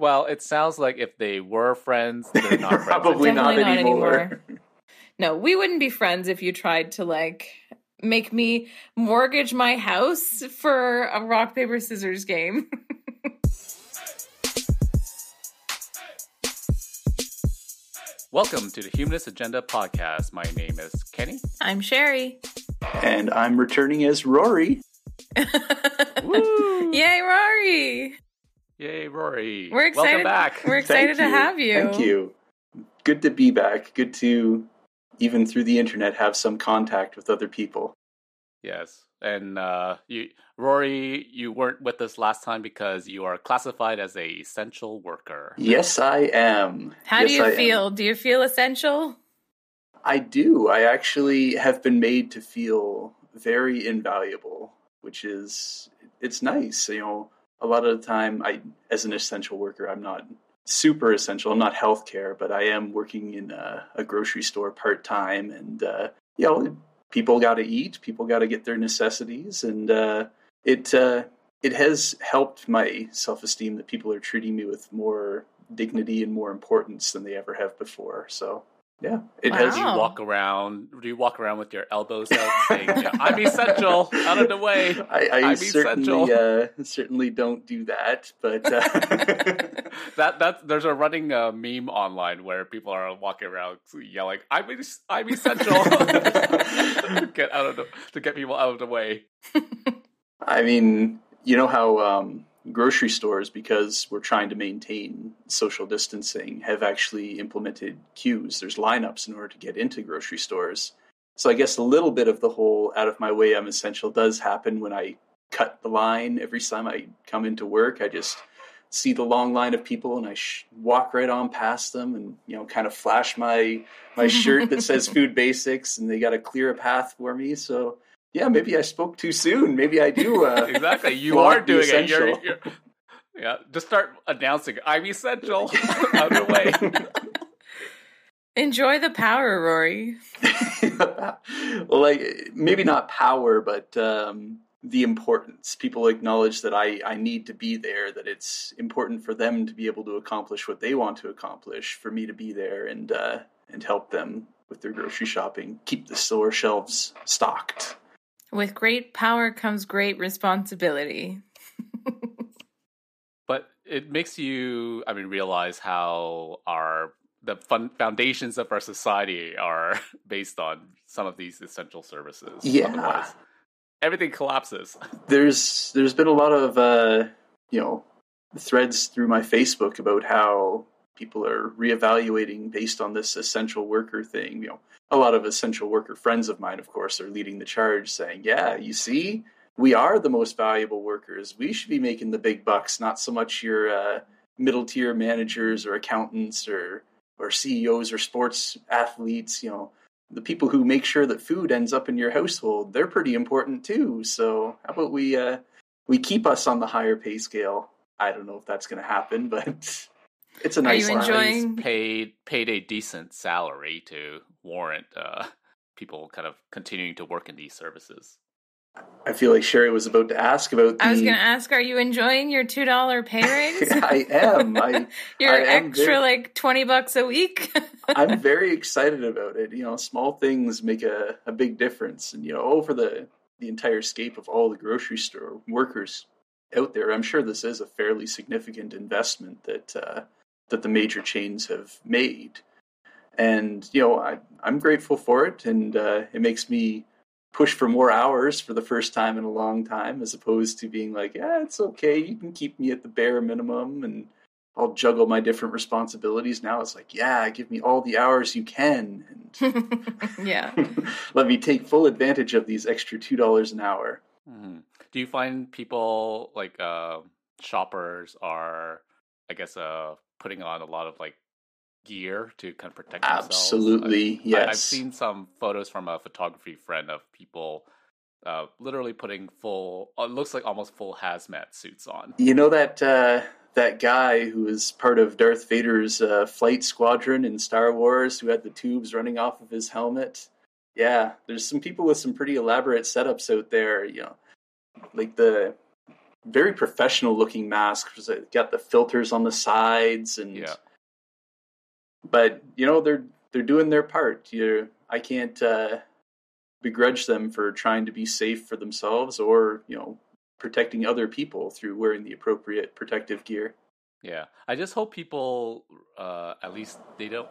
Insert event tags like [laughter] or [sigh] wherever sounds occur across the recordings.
Well, it sounds like if they were friends, they're not [laughs] friends. Probably not Definitely not anymore. anymore. No, we wouldn't be friends if you tried to like make me mortgage my house for a rock paper scissors game. [laughs] Welcome to the Humanist Agenda podcast. My name is Kenny. I'm Sherry. And I'm returning as Rory. Woo! [laughs] Yay, Rory! Yay, Rory! We're excited. Welcome back. We're excited to have you. Thank you. Good to be back. Good to, even through the internet, have some contact with other people. Yes, and uh, you, Rory, you weren't with us last time because you are classified as a essential worker. Yes, I am. How Yes, do you I am. feel? Do you feel essential? I do. I actually have been made to feel very invaluable, which is it's nice. You know, a lot of the time, I as an essential worker, I'm not super essential. I'm not healthcare, but I am working in a, a grocery store part time, and uh, you know, people got to eat. People got to get their necessities, and uh, it uh, it has helped my self esteem that people are treating me with more dignity and more importance than they ever have before. So. Yeah, it has Do you walk around? Do you walk around with your elbows [laughs] out, saying, yeah, "I'm essential, out of the way"? I, I I'm certainly essential. uh, certainly don't do that, but uh, [laughs] that that there's a running uh, meme online where people are walking around yelling, "I'm es- I'm essential," to [laughs] get out of the to get people out of the way. I mean, you know how um, grocery stores, because we're trying to maintain social distancing, have actually implemented queues. There's lineups in order to get into grocery stores. So I guess a little bit of the whole out of my way I'm essential does happen when I cut the line every time I come into work. I just see the long line of people and I sh- walk right on past them and you know kind of flash my my [laughs] shirt that says food basics and they got to clear a path for me. So yeah, maybe I spoke too soon. Maybe I do. Uh, [laughs] Exactly, you are doing it. You're, you're, yeah, just start announcing, "I'm essential," [laughs] [laughs] out of the way. Enjoy the power, Rory. well, like maybe not power, but um, the importance. People acknowledge that I, I need to be there. That it's important for them to be able to accomplish what they want to accomplish. For me to be there and uh, and help them with their grocery shopping, keep the store shelves stocked. With great power comes great responsibility. [laughs] but it makes you i mean realize how our the fun, foundations of our society are [laughs] based on some of these essential services Yeah. Otherwise, everything collapses [laughs] there's there's been a lot of uh, you know threads through my Facebook about how people are reevaluating based on this essential worker thing. You know, a lot of essential worker friends of mine, of course, are leading the charge, saying, "Yeah, you see, we are the most valuable workers. We should be making the big bucks, not so much your uh, middle tier managers or accountants or or CEOs or sports athletes. You know." the people who make sure that food ends up in your household they're pretty important too so how about we uh we keep us on the higher pay scale i don't know if that's going to happen [laughs] but it's a Are nice you line. enjoying- paid paid a decent salary to warrant uh, people kind of continuing to work in these services i feel like sherry was about to ask about the I was going to ask, are you enjoying your two dollar pay raise? [laughs] i am I, [laughs] your I am extra very- like twenty bucks a week. [laughs] i'm very excited about it you know small things make a, a big difference and you know over the the entire scape of all the grocery store workers out there i'm sure this is a fairly significant investment that uh, that the major chains have made and you know I, i'm grateful for it and uh, it makes me push for more hours for the first time in a long time as opposed to being like yeah it's okay you can keep me at the bare minimum and i'll juggle my different responsibilities now it's like yeah give me all the hours you can and [laughs] yeah. [laughs] let me take full advantage of these extra two dollars an hour Mhm. do you find people like uh, shoppers are i guess uh, putting on a lot of like gear to kind of protect themselves Absolutely, I- yes. i've seen some photos from a photography friend of people uh, literally putting full uh, it looks like almost full hazmat suits on You know that uh, that guy who was part of Darth Vader's uh, flight squadron in Star Wars, who had the tubes running off of his helmet. Yeah, there's some people with some pretty elaborate setups out there. You know, like the very professional looking masks. They got the filters on the sides, and Yeah. but you know they're they're doing their part. You, I can't uh, begrudge them for trying to be safe for themselves, or you know, protecting other people through wearing the appropriate protective gear. Yeah, I just hope people, uh, at least they don't,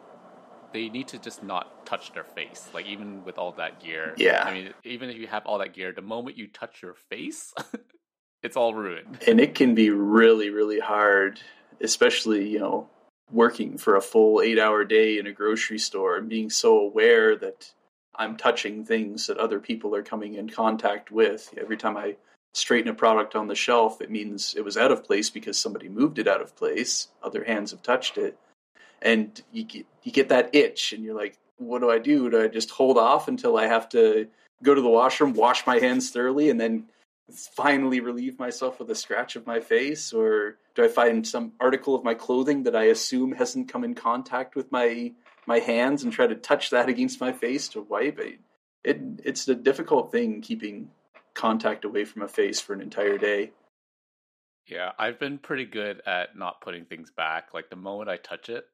they need to just not touch their face. Like even with all that gear. Yeah. I mean, even if you have all that gear, the moment you touch your face, [laughs] it's all ruined. and it can be really really hard especially you know working for a full eight hour day in a grocery store and being so aware that i'm touching things that other people are coming in contact with. Every time i straighten a product on the shelf it means it was out of place because somebody moved it out of place. Other hands have touched it. And you get, you get that itch and you're like what do i do? Do i just hold off until i have to go to the washroom wash my hands thoroughly and then finally relieve myself with a scratch of my face or do i find some article of my clothing that i assume hasn't come in contact with my my hands and try to touch that against my face to wipe it, it it's a difficult thing keeping contact away from a face for an entire day Yeah, I've been pretty good at not putting things back. Like the moment I touch it,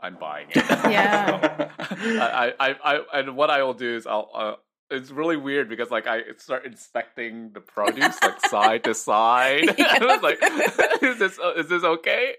I'm buying it. [laughs] Yeah. [laughs] I, I, I, I, and what I will do is I'll. Uh, it's really weird because like I start inspecting the produce like side to side. [laughs] I was like, [laughs] "Is this uh, is this okay?"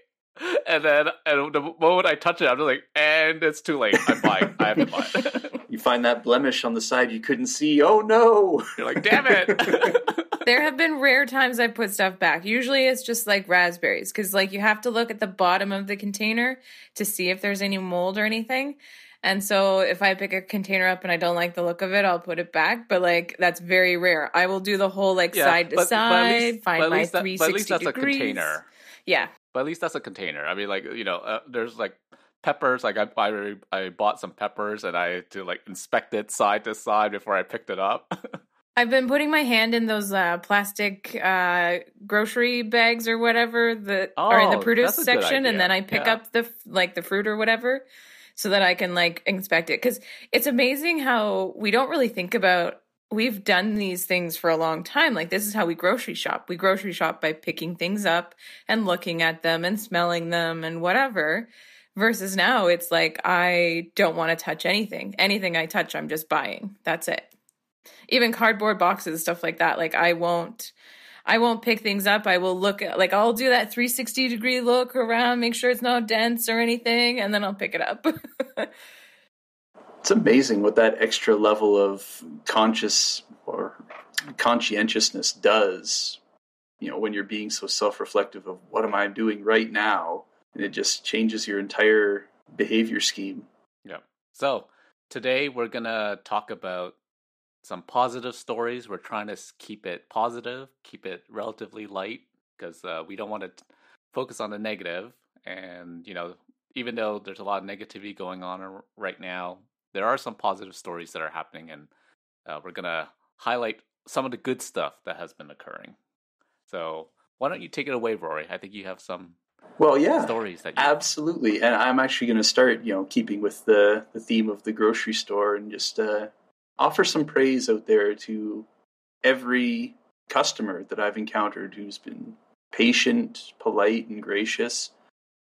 And then and the moment I touch it, I'm just like, "And it's too late. I'm buying. I have to buy it." [laughs] you find that blemish on the side you couldn't see oh no You're like, "Damn it!" There have been rare times I've put stuff back. Usually it's just like raspberries because like you have to look at the bottom of the container to see if there's any mold or anything. And so if I pick a container up and I don't like the look of it, I'll put it back. But like that's very rare. I will do the whole like Yeah, side to but- but side, least- but find at my least that- three but at least that's degrees. a container. Yeah, But at least that's a container. I mean, like you know, uh, there's like peppers. Like I, I, I bought some peppers and I had to like inspect it side to side before I picked it up. [laughs] I've been putting my hand in those uh, plastic uh, grocery bags or whatever that are in the Oh, produce that's a good section, and then I pick Yeah. up the like the fruit or whatever, so that I can like inspect it. Because it's amazing how we don't really think about. We've done these things for a long time. Like this is how we grocery shop. We grocery shop by picking things up and looking at them and smelling them and whatever. Versus now, it's like I don't want to touch anything. Anything I touch, I'm just buying. That's it even cardboard boxes stuff like that like i won't i won't pick things up. I will look at like i'll do that 360 degree look around make sure it's not dense or anything and then i'll pick it up. [laughs] It's amazing what that extra level of conscious or conscientiousness does you know when you're being so self-reflective of what am i doing right now? And it just changes your entire behavior scheme. Yeah. So today we're gonna talk about some positive stories. We're trying to keep it positive, keep it relatively light, because uh, we don't want to focus on the negative. And you know, even though there's a lot of negativity going on right now, there are some positive stories that are happening, and uh, we're gonna highlight some of the good stuff that has been occurring. So why don't you take it away, Rory? I think you have some well yeah stories that you absolutely and i'm actually going to start you know keeping with the the theme of the grocery store and just uh, offer some praise out there to every customer that i've encountered who's been patient polite and gracious.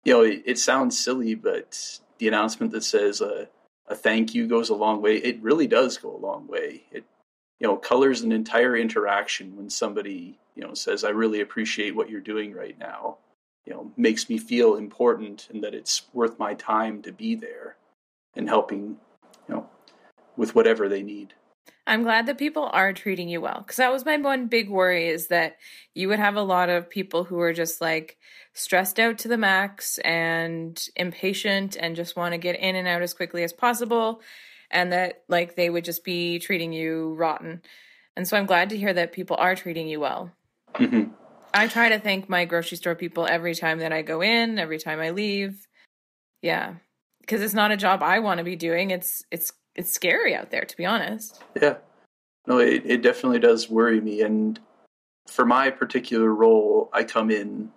You know it, it sounds silly but the announcement that says uh, a thank you goes a long way. It really does go a long way. It you know colors an entire interaction when somebody you know says i really appreciate what you're doing right now. You know makes me feel important and that it's worth my time to be there and helping with whatever they need i'm glad that people are treating you well because that was my one big worry is that you would have a lot of people who are just like stressed out to the max and impatient and just want to get in and out as quickly as possible and that like they would just be treating you rotten and so i'm glad to hear that people are treating you well Mhm. I try to thank my grocery store people every time that I go in, every time I leave. Yeah. Cuz it's not a job I want to be doing. It's it's it's scary out there to be honest. yeah no it, it definitely does worry me and for my particular role i come in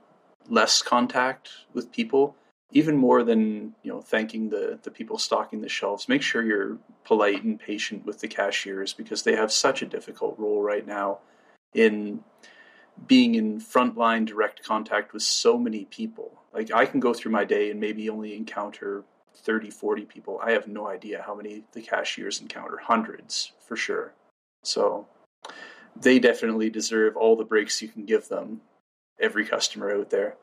less contact with people even more than you know thanking the the people stocking the shelves make sure you're polite and patient with the cashiers because they have such a difficult role right now in being in frontline direct contact with so many people. Like I can go through my day and maybe only encounter 30, 40 people. I have no idea how many the cashiers encounter, hundreds for sure. So they definitely deserve all the breaks you can give them, every customer out there.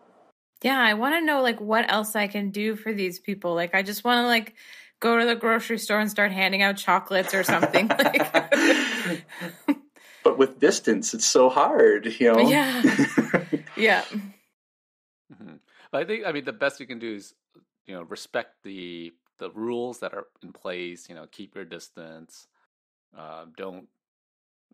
Yeah, I want to know like what else I can do for these people. Like I just want to like go to the grocery store and start handing out chocolates or something. [laughs] like [laughs] but with distance, it's so hard, you know. Yeah. [laughs] yeah. Mm-hmm. But I think I mean the best you can do is you know respect the the rules that are in place. You know, keep your distance. Uh, don't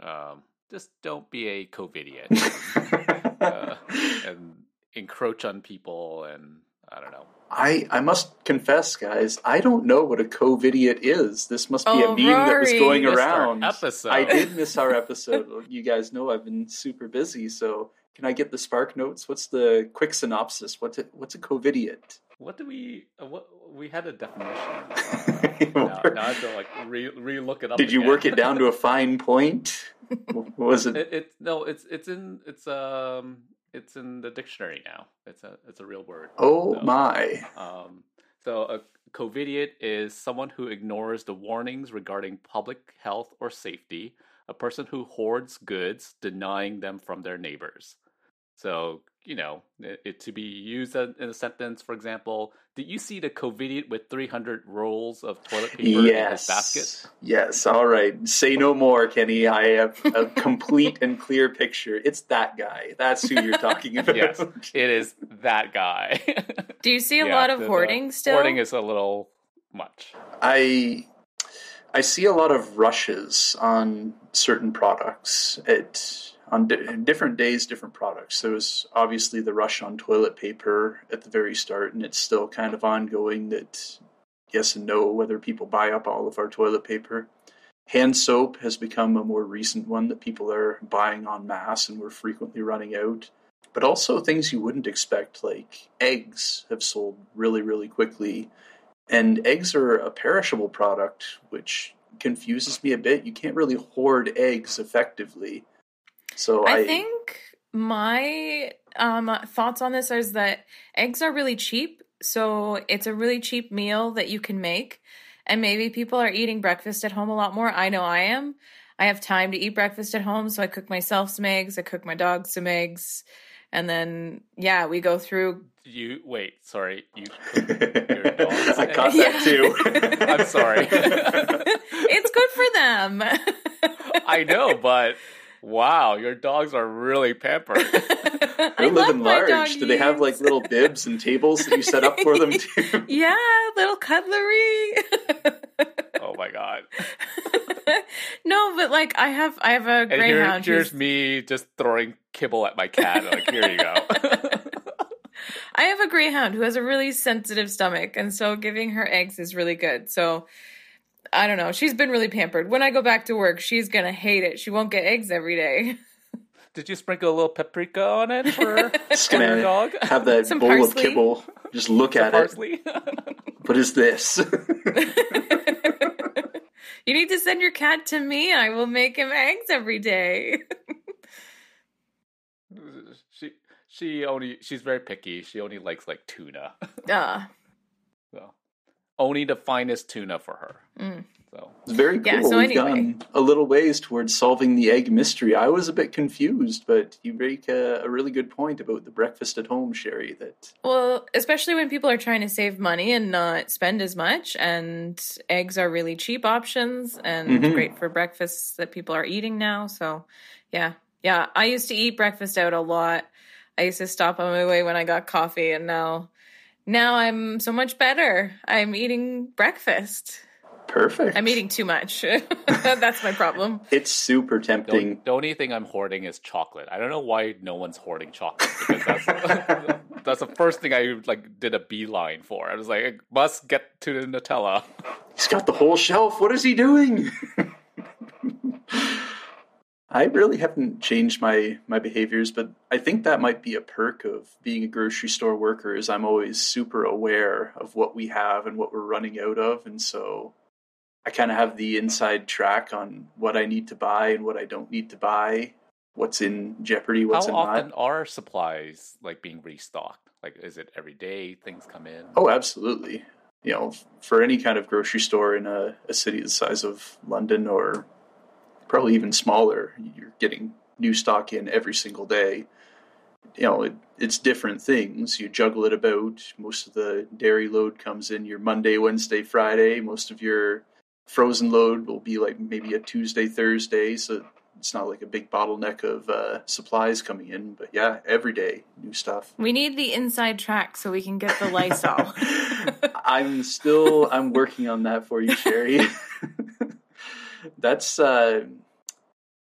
um, just don't be a COVIDiot uh, [laughs] and encroach on people and I don't know. I I must confess, guys, I don't know what a COVIDiot is. This must be Oh, a meme that was going Missed our around. episode. I did miss our [laughs] episode. you guys know I've been super busy, so can I get the spark notes? What's the quick synopsis? What's a, what's a COVIDiot? What do we? Uh, what we had a definition. [laughs] now, now I have to like re re look it up. Did you again. work it down to a [laughs] fine point? What was it? It, it no, it's it's in it's um it's in the dictionary now. It's a it's a real word. Oh So, my! Um, so a COVIDiot is someone who ignores the warnings regarding public health or safety. A person who hoards goods, denying them from their neighbors. So you know, it, it to be used in in a sentence. For example, did you see the COVIDiot with three hundred rolls of toilet paper in his basket? Yes. All right. Say no more, Kenny. I have a complete and clear picture. It's that guy. That's who you're talking [laughs] about. Yes, [laughs] it is that guy. [laughs] Do you see a Yeah, lot of the- the hoarding still? Hoarding is a little much. I I see a lot of rushes on certain products. It on di- different days, different products. There was obviously the rush on toilet paper at the very start, and it's still kind of ongoing. That yes and no whether people buy up all of our toilet paper. Hand soap has become a more recent one that people are buying en masse, and we're frequently running out. But also things you wouldn't expect, like eggs, have sold really, really quickly. And eggs are a perishable product, which confuses me a bit. You can't really hoard eggs effectively. So I, I think my um, thoughts on this is that eggs are really cheap. So it's a really cheap meal that you can make. And maybe people are eating breakfast at home a lot more. I know I am. I have time to eat breakfast at home. So I cook myself some eggs. I cook my dog some eggs. And then, yeah, we go through. You wait, sorry, you [laughs] cook your dogs. I caught Yeah. that too. [laughs] I'm sorry. [laughs] it's good for them. I know, but wow, your dogs are really pampered. [laughs] I They're love living large. Do they have like little [laughs] bibs and tables that you set up for them too? [laughs] Yeah, little cutlery. oh my god! no, but like I have I have a And here, greyhound. here's who's- me just throwing kibble at my cat. Like, here you go. I have a greyhound who has a really sensitive stomach, and so giving her eggs is really good. So I don't know. She's been really pampered. When I go back to work, she's gonna hate it. She won't get eggs every day. [laughs] Did you sprinkle a little paprika on it for, [laughs] Just your gonna dog? have that Some bowl parsley. of kibble. Just look Some at parsley? it. [laughs] What is this? you need to send your cat to me. I will make him eggs every day. she she only she's very picky. She only likes like tuna. Uh, So only the finest tuna for her. mm. So It's very cool. Yeah, so We've anyway. gone a little ways towards solving the egg mystery. I was a bit confused, but you make a, a really good point about the breakfast at home, Sherry. That Well, especially when people are trying to save money and not spend as much, and eggs are really cheap options and Mhm. great for breakfasts that people are eating now. So, yeah, yeah. I used to eat breakfast out a lot. I used to stop on my way when I got coffee, and now, now I'm so much better. I'm eating breakfast. perfect. I'm eating too much. [laughs] That's my problem. It's super tempting. only- the only thing I'm hoarding is chocolate. I don't know why no one's hoarding chocolate because that's [laughs] that's the first thing I like did a beeline for. I was like, I must get to the Nutella. He's got the whole shelf. What is he doing? [laughs] I really haven't changed my my behaviors, but I think that might be a perk of being a grocery store worker. Is I'm always super aware of what we have and what we're running out of, and so I kind of have the inside track on what I need to buy and what I don't need to buy what's in jeopardy, what's How in often not. are supplies like being restocked? Like, is it every day things come in? Oh, absolutely. You know, for any kind of grocery store in a, a city the size of London or probably even smaller, you're getting new stock in every single day. You know, it, it's different things. You juggle it about. Most of the dairy load comes in your Monday, Wednesday, Friday. Most of your frozen load will be like maybe a Tuesday, Thursday. So it's not like a big bottleneck of uh, supplies coming in. But yeah, every day, new stuff. We need the inside track so we can get the Lysol. [laughs] I'm still I'm working on that for you, Sherry. [laughs] That's uh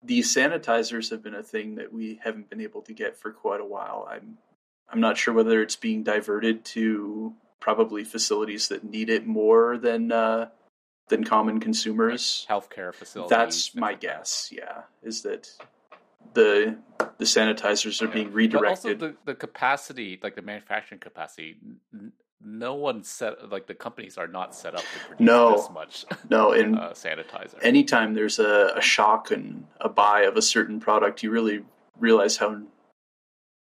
these sanitizers have been a thing that we haven't been able to get for quite a while. I'm I'm not sure whether it's being diverted to probably facilities that need it more than uh than common consumers. Healthcare facilities. That's my guess, yeah. Is that the the sanitizers are being redirected. But also the, the capacity, like the manufacturing capacity, no one set like the companies are not set up to produce No. this much no, and uh, sanitizer. anytime there's a, a shock and a buy of a certain product, you really realize how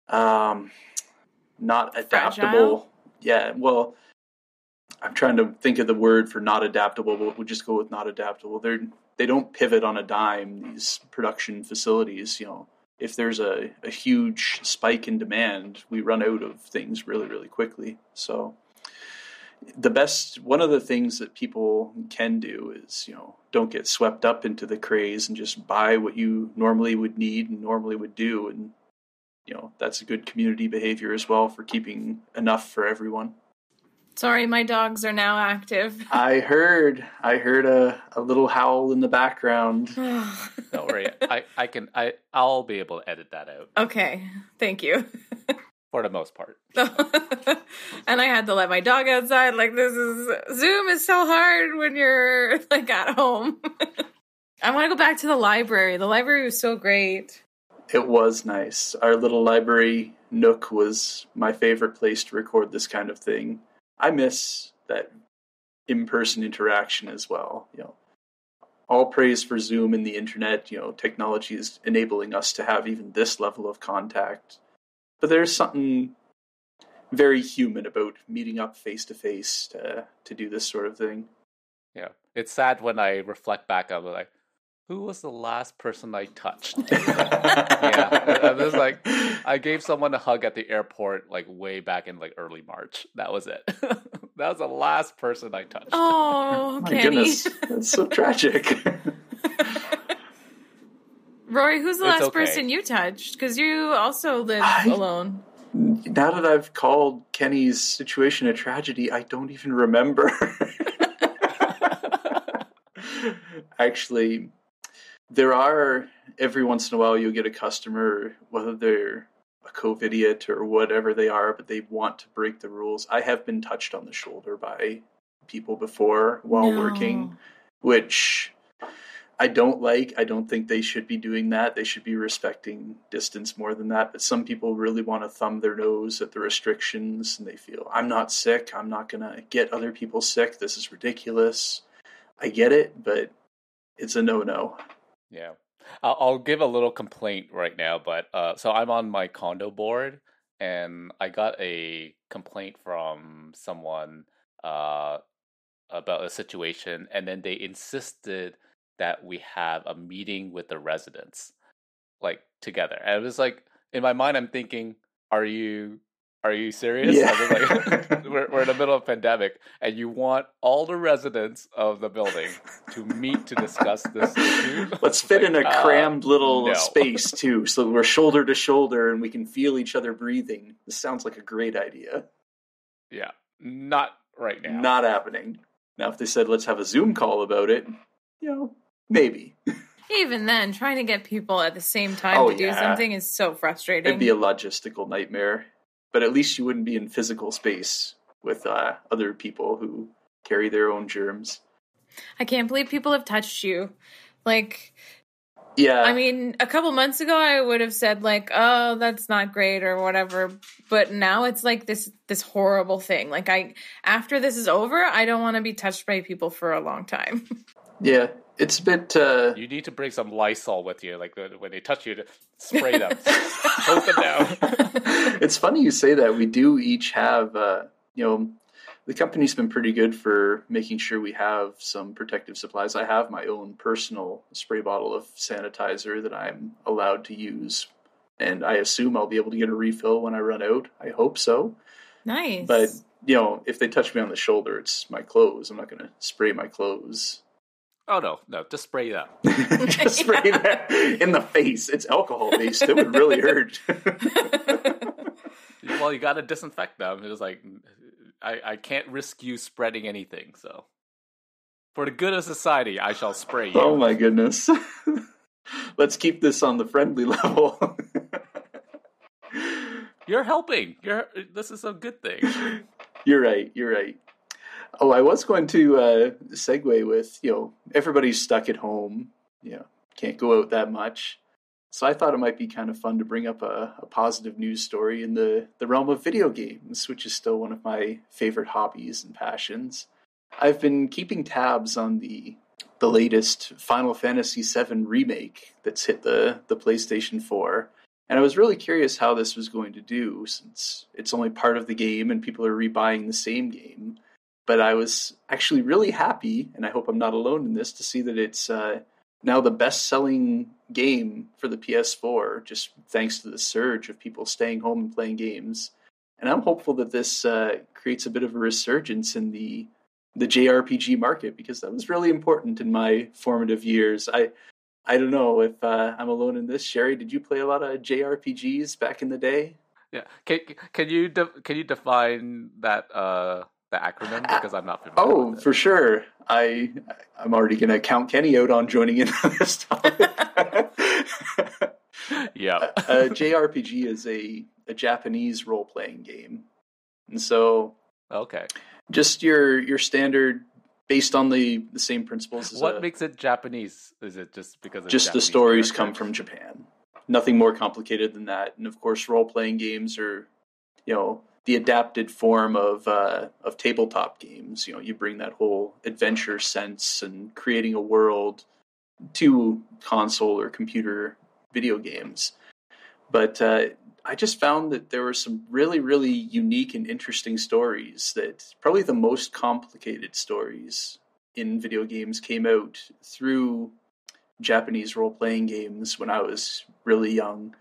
um, not adaptable. Fragile? Yeah, well, I'm trying to think of the word for not adaptable, but we'll just go with not adaptable. They're they don't pivot on a dime. These production facilities, you know, if there's a, a huge spike in demand, we run out of things really, really quickly. So the best one of the things that people can do is you know don't get swept up into the craze and just buy what you normally would need and normally would do. And you know that's a good community behavior as well for keeping enough for everyone. Sorry, my dogs are now active. [laughs] i heard i heard a, a little howl in the background. [sighs] Don't worry, I, I can I I'll be able to edit that out. Okay, thank you. [laughs] for the most part. [laughs] and I had to let my dog outside. Like this is Zoom is so hard when you're [laughs] like at home. [laughs] I want to go back to the library. The library was so great. it was nice our little library nook was my favorite place to record this kind of thing i miss that in-person interaction as well you know all praise for zoom and the internet you know technology is enabling us to have even this level of contact but there's something very human about meeting up face to face to to do this sort of thing Yeah, it's sad when I reflect back. I'm like, who was the last person I touched? [laughs] yeah, I was like, I gave someone a hug at the airport like way back in like early March. That was it. [laughs] that was the last person I touched. Oh, my Kenny. goodness that's so tragic [laughs] Rory, who's the It's last okay. person you touched? Because you also live I- alone. now that I've called Kenny's situation a tragedy, I don't even remember. [laughs] Actually, there are every once in a while you'll get a customer, whether they're a COVIDiot or whatever they are, but they want to break the rules. I have been touched on the shoulder by people before while No. working, which I don't like. I don't think they should be doing that. They should be respecting distance more than that. But some people really want to thumb their nose at the restrictions and they feel, I'm not sick. I'm not going to get other people sick. This is ridiculous. I get it, but it's a no no. Yeah. I'll, give a little complaint right now, but uh, so I'm on my condo board, and I got a complaint from someone uh, about a situation, and then they insisted that we have a meeting with the residents, like together. And it was like in my mind, I'm thinking, are you are you serious? Was like, [laughs] [laughs] we're, we're in the middle of a pandemic, and you want all the residents of the building to meet to discuss this issue. [laughs] Let's fit like, in a uh, crammed little no. space too, so we're shoulder to shoulder and we can feel each other breathing. This sounds like a great idea. Yeah, not right now. Not happening. Now, if they said let's have a Zoom call about it, you know, maybe Even then, trying to get people at the same time Oh, to do yeah. something is so frustrating. it'd be a logistical nightmare. But at least you wouldn't be in physical space with uh, other people who carry their own germs. I can't believe people have touched you. Like, Yeah, I mean, a couple months ago, I would have said like, "Oh, that's not great" or whatever. But now it's like this this horrible thing. Like, I after this is over, I don't want to be touched by people for a long time. [laughs] Yeah, it's a bit. Uh, You need to bring some Lysol with you, like when they touch you, to spray them, [laughs] hold them down. [laughs] it's funny you say that. We do each have, uh, you know, the company's been pretty good for making sure we have some protective supplies. I have my own personal spray bottle of sanitizer that I'm allowed to use, and I assume I'll be able to get a refill when I run out. I hope so. Nice. But you know, if they touch me on the shoulder, it's my clothes. I'm not going to spray my clothes. Oh no, no, just spray that. [laughs] Just spray [laughs] that in the face. It's alcohol based. It would really hurt. [laughs] well, you got to disinfect them. It's like I, I can't risk you spreading anything. So, for the good of society, I shall spray you. oh my goodness. Let's keep this on the friendly level. You're helping. You're. This is a good thing. you're right. You're right. Oh, I was going to uh, segue with you know everybody's stuck at home. You know, can't go out that much. So I thought it might be kind of fun to bring up a, a, positive news story in the, the realm of video games, which is still one of my favorite hobbies and passions. I've been keeping tabs on the the latest Final Fantasy VII remake that's hit the, the PlayStation 4. And I was really curious how this was going to do since it's only part of the game and people are rebuying the same game. But I was actually really happy, and I hope I'm not alone in this, to see that it's uh, now the best selling game for the PS4, just thanks to the surge of people staying home and playing games. And I'm hopeful that this uh, creates a bit of a resurgence in the the JRPG market because that was really important in my formative years. I I don't know if uh, I'm alone in this. Sherry, did you play a lot of JRPGs back in the day? Yeah. Can can you de- can you define that uh, the acronym uh, because I'm not familiar. Oh, for sure. I I'm already going to count Kenny out on joining in [laughs] on this topic. [laughs] yeah. Uh, uh, a, a JRPG is a a Japanese role playing game, and so okay, just your your standard based on the the same principles. what a, makes it Japanese? Is it just because just Japanese the stories characters? come from Japan? Nothing more complicated than that. And of course, role playing games are, you know, the adapted form of uh, of tabletop games. You know, you bring that whole adventure sense and creating a world to console or computer video games. But uh, I just found that there were some really, really unique and interesting stories. That probably the most complicated stories in video games came out through Japanese role playing games when I was really young.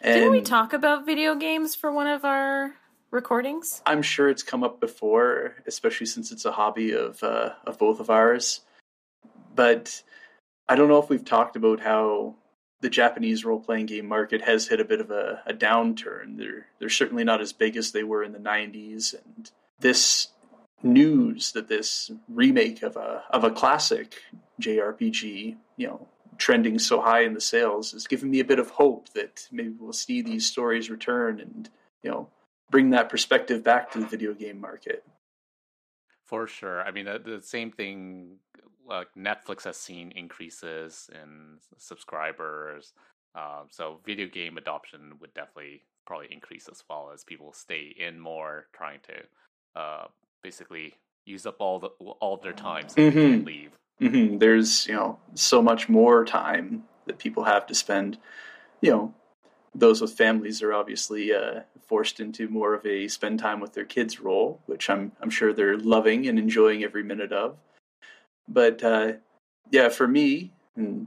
And Didn't we talk about video games for one of our recordings? I'm sure it's come up before, especially since it's a hobby of uh, of both of ours. But I don't know if we've talked about how the Japanese role playing game market has hit a bit of a, a downturn. They're they're certainly not as big as they were in the '90s, and this news that this remake of a of a classic JRPG, you know, trending so high in the sales, has given me a bit of hope that maybe we'll see these stories return and you know bring that perspective back to the video game market. For sure. I mean, the, the same thing. Like Netflix has seen increases in subscribers, um, so video game adoption would definitely probably increase as well as people stay in more, trying to uh, basically use up all the all their time so they can't leave. hmm There's you know so much more time that people have to spend. You know, those with families are obviously uh, forced into more of a spend time with their kids role, which I'm I'm sure they're loving and enjoying every minute of. But uh, yeah, for me, and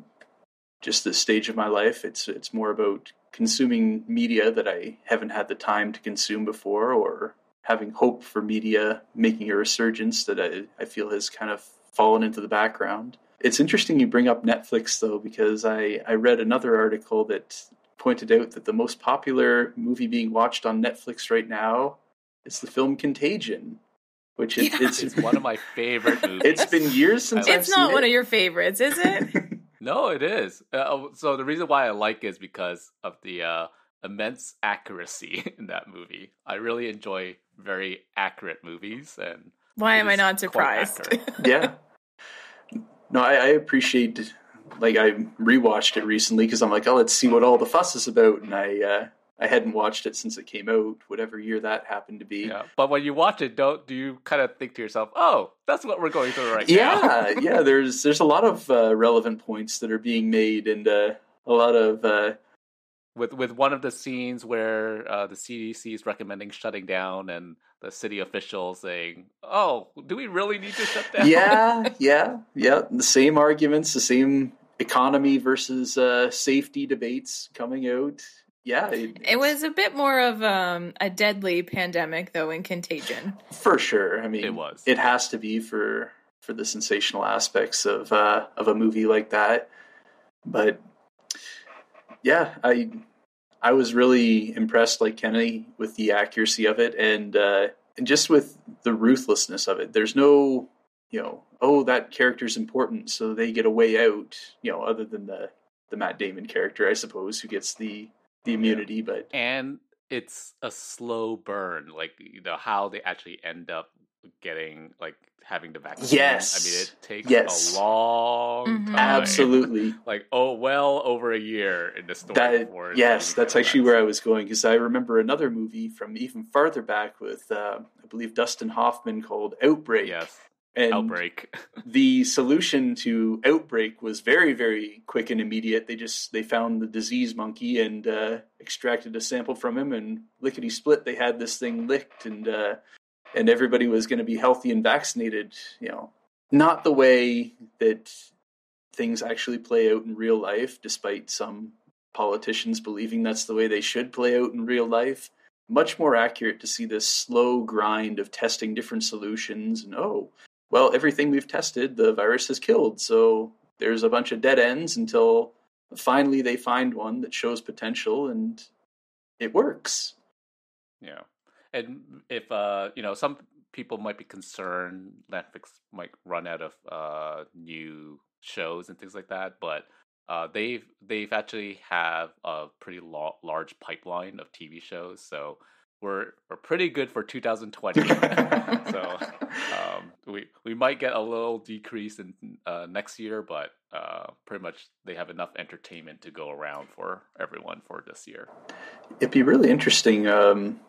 just this stage of my life, it's it's more about consuming media that I haven't had the time to consume before, or having hope for media making a resurgence that I, I feel has kind of fallen into the background. It's interesting you bring up Netflix though, because I, I read another article that pointed out that the most popular movie being watched on Netflix right now is the film Contagion, which is Yeah. it's, It's one of my favorite [laughs] movies. it's been years since I I've It's not one it. of your favorites, is it? [laughs] No, it is. Uh, oh, so the reason why I like it is because of the uh, immense accuracy [laughs] in that movie. I really enjoy very accurate movies, and Why am I not surprised? yeah. No, I, I appreciate. Like I rewatched it recently because I'm like, oh, let's see what all the fuss is about, and I uh, I hadn't watched it since it came out, whatever year that happened to be. Yeah, but when you watch it, don't do you kind of think to yourself, "Oh, that's what we're going through right yeah, now"? yeah, [laughs] yeah. There's there's a lot of uh, relevant points that are being made, and uh, a lot of uh, with with one of the scenes where uh, the CDC is recommending shutting down, and the city officials saying, "Oh, do we really need to shut down?" yeah, [laughs] yeah, yeah. The same arguments, the same economy versus uh, safety debates coming out. Yeah, it, it was a bit more of um, a deadly pandemic, though, in Contagion. For sure. I mean, it was. It has to be for for the sensational aspects of uh, of a movie like that. But yeah, I I was really impressed, like Kennedy, with the accuracy of it and uh, and just with the ruthlessness of it. There's no you know, oh, that character's important, so they get a way out. You know, other than the the Matt Damon character, I suppose, who gets the the immunity. Yeah. But and it's a slow burn, like you know how they actually end up getting like having the vaccine. Yes, I mean it takes yes. a long mm-hmm. time. Absolutely, [laughs] like oh, well over a year in the story. That, yes, that's actually where I was going because I remember another movie from even farther back with uh, I believe Dustin Hoffman called Outbreak. Yes, and outbreak. [laughs] the solution to outbreak was very, very quick and immediate. They just they found the disease monkey and uh, extracted a sample from him, and lickety split, they had this thing licked, and uh, and everybody was going to be healthy and vaccinated. You know, not the way that things actually play out in real life, despite some politicians believing that's the way they should play out in real life. Much more accurate to see this slow grind of testing different solutions and oh, well, everything we've tested, the virus has killed. So there's a bunch of dead ends until finally they find one that shows potential and it works. Yeah. And if, uh, you know, some people might be concerned Netflix might run out of uh, new shows and things like that, but uh, they've they've actually have a pretty lo- large pipeline of TV shows, so we're we're pretty good for [laughs] 2020. so um, we we might get a little decrease in uh, next year, but uh, pretty much they have enough entertainment to go around for everyone for this year. It'd be really interesting um,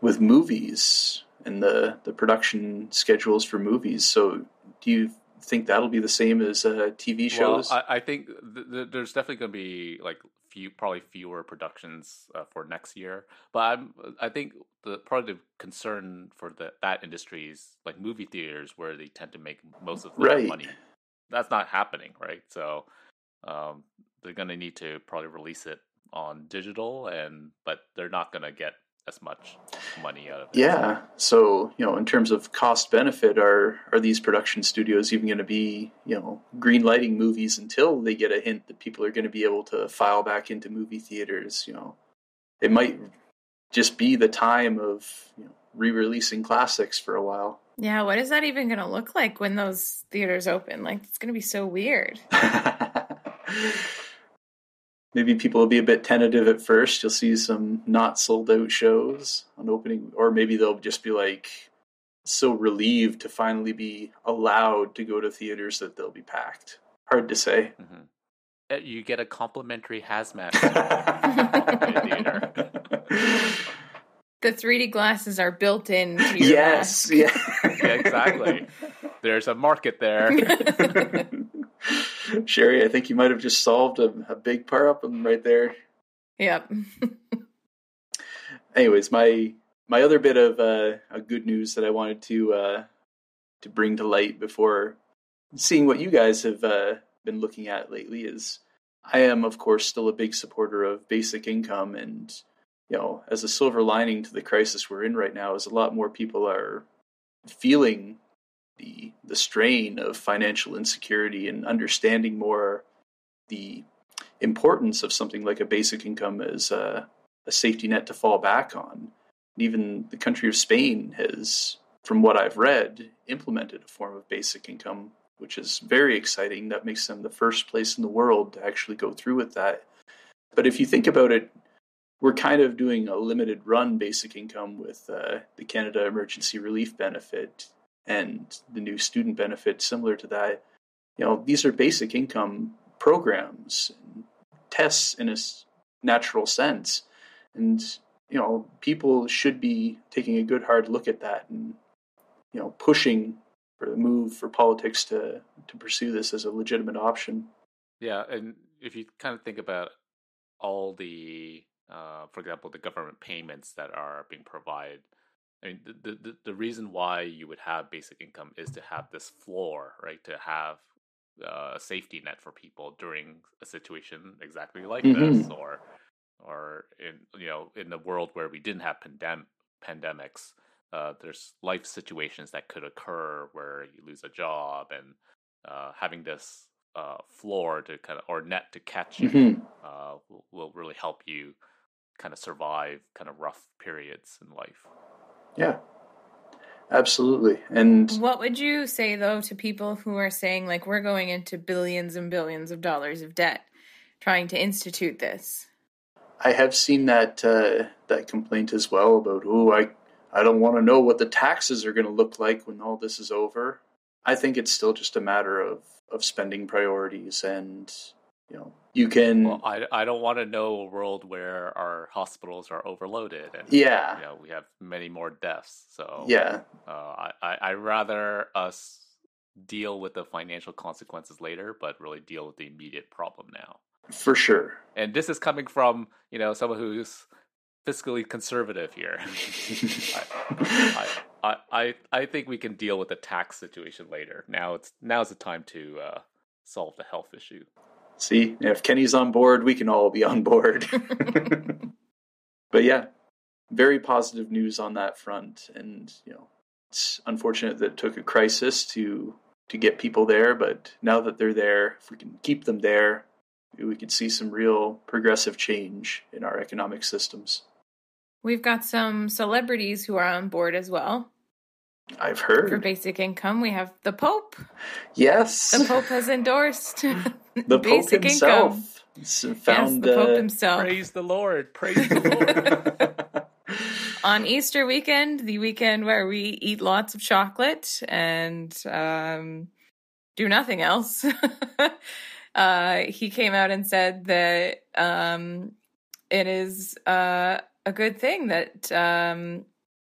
with movies and the the production schedules for movies. So, do you think that'll be the same as uh, TV shows? Well, I, I think th- th- there's definitely going to be like few, probably fewer productions uh, for next year. But I'm, I think the probably the concern for the, that industry is like movie theaters where they tend to make most of their right. money. That's not happening, right? So um, they're going to need to probably release it on digital, and but they're not going to get as much money out of it. Yeah. So, you know, in terms of cost benefit, are are these production studios even going to be, you know, green lighting movies until they get a hint that people are going to be able to file back into movie theaters? You know, it might just be the time of you know, re-releasing classics for a while. Yeah, what is that even going to look like when those theaters open? Like, it's going to be so weird. [laughs] maybe people will be a bit tentative at first. You'll see some not sold out shows on opening, or maybe they'll just be like so relieved to finally be allowed to go to theaters that they'll be packed. Hard to say. Mm-hmm. Uh, you get a complimentary hazmat. [laughs] The 3D glasses are built in. yes, yeah. yeah, exactly. [laughs] There's a market there. [laughs] Sherry, I think you might have just solved a, a big problem right there. Yep. [laughs] Anyways, my my other bit of uh, good news that I wanted to uh, to bring to light before seeing what you guys have uh, been looking at lately is I am, of course, still a big supporter of basic income, and you know, as a silver lining to the crisis we're in right now, is a lot more people are feeling the the strain of financial insecurity and understanding more the importance of something like a basic income as a, a safety net to fall back on. And even the country of Spain has, from what I've read, implemented a form of basic income, which is very exciting. That makes them the first place in the world to actually go through with that. But if you think about it, we're kind of doing a limited run basic income with uh, the Canada Emergency Relief Benefit and the new student benefit similar to that. You know, these are basic income programs, tests in a natural sense. and you know people should be taking a good hard look at that and you know pushing for the move for politics to to pursue this as a legitimate option. Yeah, and if you kind of think about all the, uh, for example, the government payments that are being provided. I mean, the, the the reason why you would have basic income is to have this floor, right? To have uh, a safety net for people during a situation exactly like mm-hmm. this, or or in you know in the world where we didn't have pandem- pandemics, uh, there's life situations that could occur where you lose a job, and uh, having this uh, floor to kind of or net to catch you mm-hmm. uh, will, will, really help you kind of survive kind of rough periods in life. Yeah, absolutely. And what would you say though to people who are saying like we're going into billions and billions of dollars of debt trying to institute this? I have seen that uh, that complaint as well about oh I I don't want to know what the taxes are going to look like when all this is over. I think it's still just a matter of of spending priorities and you know you can well, I, I don't want to know a world where our hospitals are overloaded and yeah. you know we have many more deaths so yeah. uh, I, I rather us deal with the financial consequences later but really deal with the immediate problem now. For sure. And this is coming from you know someone who's fiscally conservative here. [laughs] I, I, I, I think we can deal with the tax situation later. Now it's now's the time to uh, solve the health issue. See, if Kenny's on board, we can all be on board. [laughs] [laughs] but yeah, very positive news on that front, and you know, it's unfortunate that it took a crisis to to get people there. But now that they're there, if we can keep them there, we could see some real progressive change in our economic systems. We've got some celebrities who are on board as well. I've heard. For basic income, we have the Pope. Yes. The Pope has endorsed [laughs] the [laughs] Pope himself. Income. Found, yes, the Pope uh, himself. Praise the Lord. Praise the [laughs] Lord. [laughs] On Easter weekend, the weekend where we eat lots of chocolate and um, do nothing else, uh, he came out and said that um, it is uh, a good thing that um,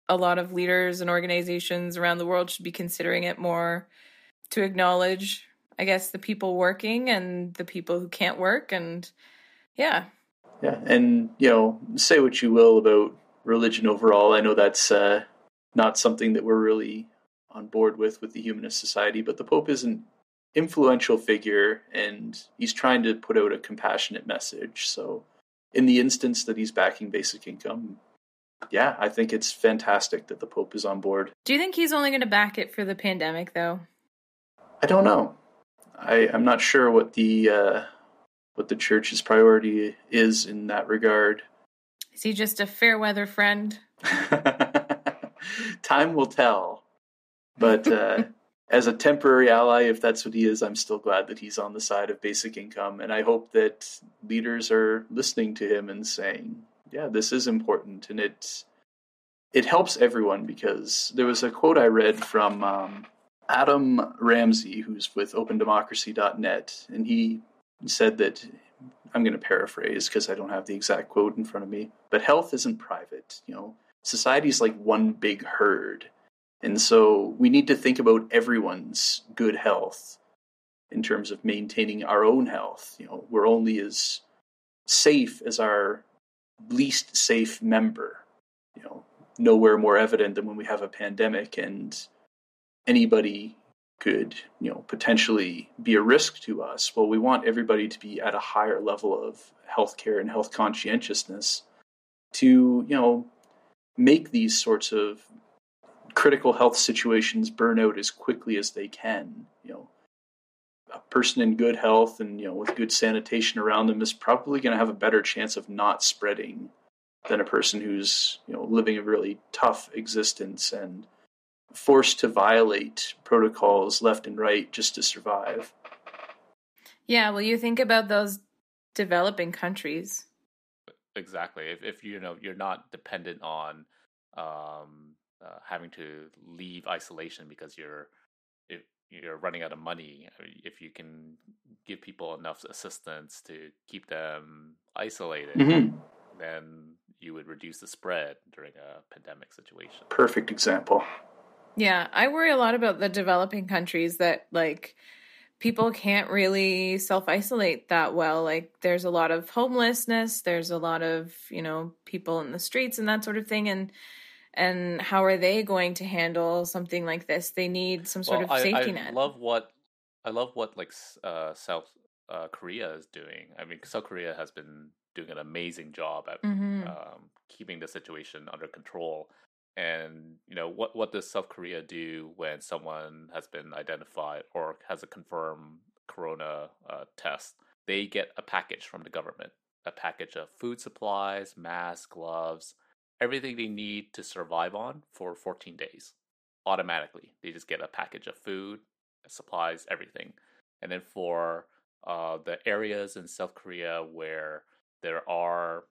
a lot of leaders and organizations around the world should be considering it more to acknowledge, I guess, the people working and the people who can't work. And yeah. Yeah. And, you know, say what you will about religion overall. I know that's uh, not something that we're really on board with with the humanist society, but the Pope is an influential figure and he's trying to put out a compassionate message. So in the instance that he's backing basic income, yeah, I think it's fantastic that the Pope is on board. Do you think he's only going to back it for the pandemic, though? I don't know. I, I'm not sure what the uh, what the church's priority is in that regard. Is he just a fair weather friend? [laughs] Time will tell. But uh, [laughs] as a temporary ally, if that's what he is, I'm still glad that he's on the side of basic income. And I hope that leaders are listening to him and saying, yeah, this is important. And it, it helps everyone because there was a quote I read from um, Adam Ramsay, who's with opendemocracy.net. And he said that, I'm going to paraphrase because I don't have the exact quote in front of me, but health isn't private. You know, society's like one big herd and so we need to think about everyone's good health in terms of maintaining our own health. You know, we're only as safe as our least safe member. You know, nowhere more evident than when we have a pandemic and anybody could, you know, potentially be a risk to us. Well, we want everybody to be at a higher level of healthcare and health conscientiousness to, you know, make these sorts of critical health situations burn out as quickly as they can. You know, a person in good health and you know with good sanitation around them is probably going to have a better chance of not spreading than a person who's you know living a really tough existence and forced to violate protocols left and right just to survive. Yeah, well, you think about those developing countries. Exactly. If, if you know you're not dependent on um, uh, having to leave isolation because you're if you're running out of money. If you can give people enough assistance to keep them isolated, mm-hmm. then you would reduce the spread during a pandemic situation. Perfect example. Yeah, I worry a lot about the developing countries that like people can't really self isolate that well. Like there's a lot of homelessness, there's a lot of, you know, people in the streets and that sort of thing and and how are they going to handle something like this? They need some sort well, of safety I, I net. love what I love what like uh, South uh, Korea is doing. I mean, South Korea has been doing an amazing job at mm-hmm. um, keeping the situation under control. And you know what? What does South Korea do when someone has been identified or has a confirmed corona uh, test? They get a package from the government, a package of food supplies, masks, gloves, everything they need to survive on for 14 days automatically. They just get a package of food, supplies, everything. And then for uh, the areas in South Korea where there are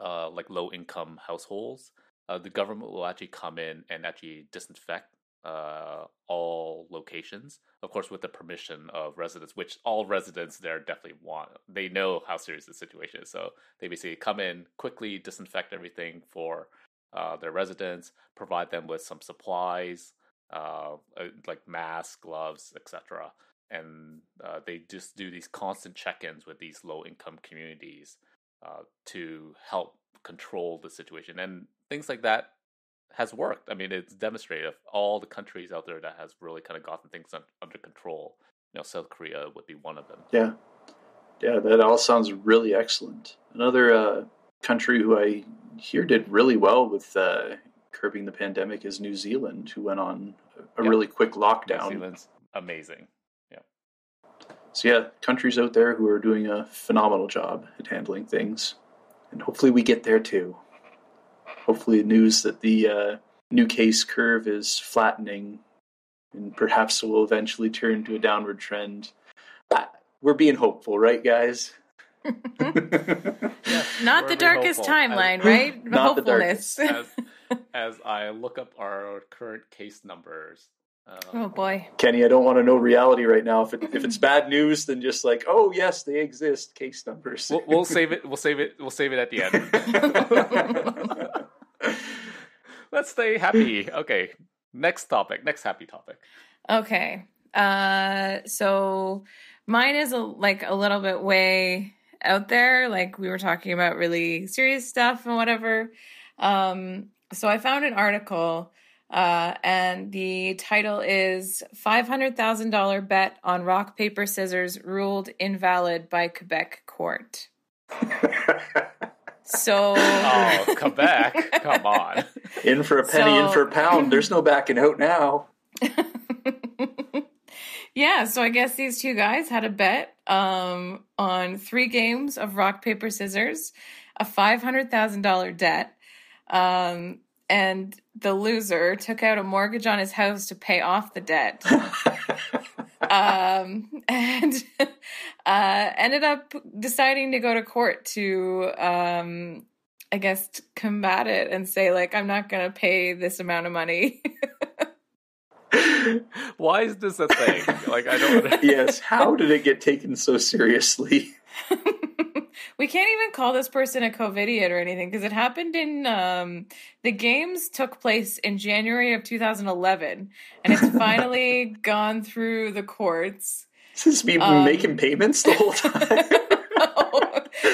uh, like low income households, uh, the government will actually come in and actually disinfect uh, all locations, of course, with the permission of residents, which all residents there definitely want. They know how serious the situation is, so they basically come in quickly, disinfect everything for uh, their residents, provide them with some supplies, uh, uh like masks, gloves, etc. And uh, they just do these constant check-ins with these low-income communities uh, to help control the situation, and things like that has worked. I mean, it's demonstrated of all the countries out there that has really kind of gotten things under control. You know, South Korea would be one of them. Yeah, yeah, that all sounds really excellent. Another uh, country who I hear did really well with uh, curbing the pandemic is New Zealand, who went on a really quick lockdown. New Zealand's amazing. Yeah. So yeah, countries out there who are doing a phenomenal job at handling things, and hopefully we get there too hopefully news that the uh, new case curve is flattening and perhaps will eventually turn to a downward trend. We're being hopeful, right, guys? [laughs] yeah, [laughs] Not the darkest hopeful. timeline, as, right? Not Hopefulness. [laughs] The darkest. as, as I look up our current case numbers, um, oh boy, Kenny, I don't want to know reality right now. If it, if it's bad news, then just like, oh yes, they exist. Case numbers. We'll, we'll save it. We'll save it. We'll save it at the end. Let's stay happy. Okay. Next topic. Next happy topic. Okay. Uh so mine is a, like a little bit way out there like we were talking about really serious stuff and whatever. Um so I found an article uh, and the title is $500,000 bet on rock, paper, scissors ruled invalid by Quebec court. [laughs] So, oh, Quebec, come on! [laughs] In for a penny, so, in for a pound. There's no backing out now. [laughs] yeah, so I guess these two guys had a bet um, on three games of rock paper scissors, a five hundred thousand dollar debt, um, and the loser took out a mortgage on his house to pay off the debt. [laughs] um, [laughs] and uh, ended up deciding to go to court to, um, I guess, combat it and say, like, I'm not going to pay this amount of money. [laughs] Why is this a thing? Like, I don't. [laughs] yes. How did it get taken so seriously? [laughs] we can't even call this person a COVIDiot or anything because it happened in um, the games took place in January of 2011, and it's finally [laughs] gone through the courts. Since me um, making payments the whole time.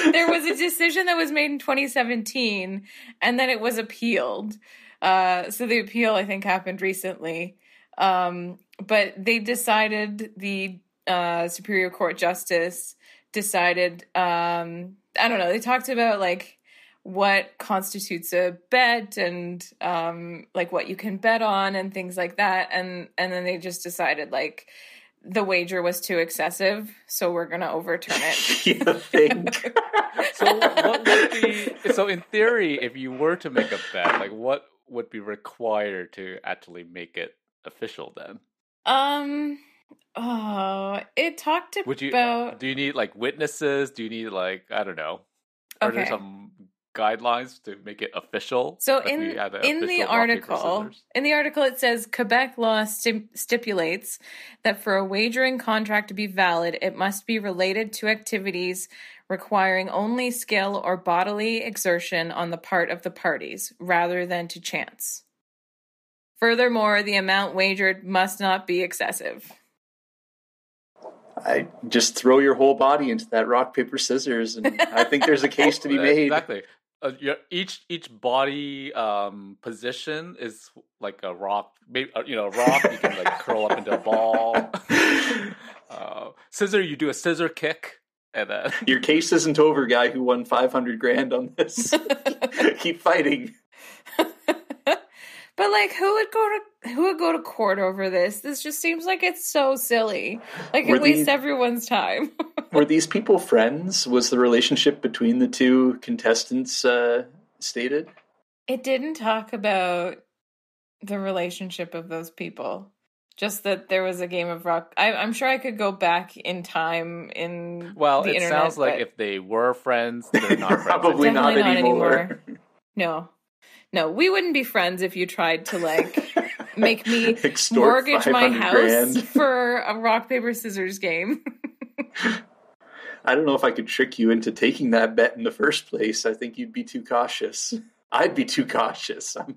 [laughs] there was a decision that was made in 2017, and then it was appealed. Uh, so the appeal, I think, happened recently. Um, but they decided the uh, Superior Court justice decided um i don't know they talked about like what constitutes a bet and um like what you can bet on and things like that. And and then they just decided like the wager was too excessive so we're gonna overturn it. [laughs] You think? [laughs] So what would be so in theory if you were to make a bet like what would be required to actually make it official then? Um Oh, it talked about. Would you? Do you need like witnesses? Do you need like I don't know? Are okay. there some guidelines to make it official. So like in in the official article, in the article, it says Quebec law sti- stipulates that for a wagering contract to be valid, it must be related to activities requiring only skill or bodily exertion on the part of the parties, rather than to chance. Furthermore, the amount wagered must not be excessive. I just throw your whole body into that rock paper scissors, and I think there's a case to be [laughs] made. Exactly. Uh, your, each each body um, position is like a rock. Maybe uh, you know, a rock. You can like curl up into a ball. [laughs] uh, scissor, you do a scissor kick, and then Your case isn't over, guy who won 500 grand on this. [laughs] Keep fighting. But like, who would go to who would go to court over this? This just seems like it's so silly. Like Were it wastes these- everyone's time. [laughs] Were these people friends? Was the relationship between the two contestants uh, stated? it didn't talk about the relationship of those people. Just that there was a game of rock. I, I'm sure I could go back in time in well, the it internet, sounds like if they were friends, they're not friends. [laughs] Probably anymore. not Definitely not anymore. anymore. [laughs] no, no, we wouldn't be friends if you tried to like [laughs] make me Extort mortgage my house grand. [laughs] for a rock paper scissors game. [laughs] I don't know if I could trick you into taking that bet in the first place. I think you'd be too cautious. I'd be too cautious. I'm,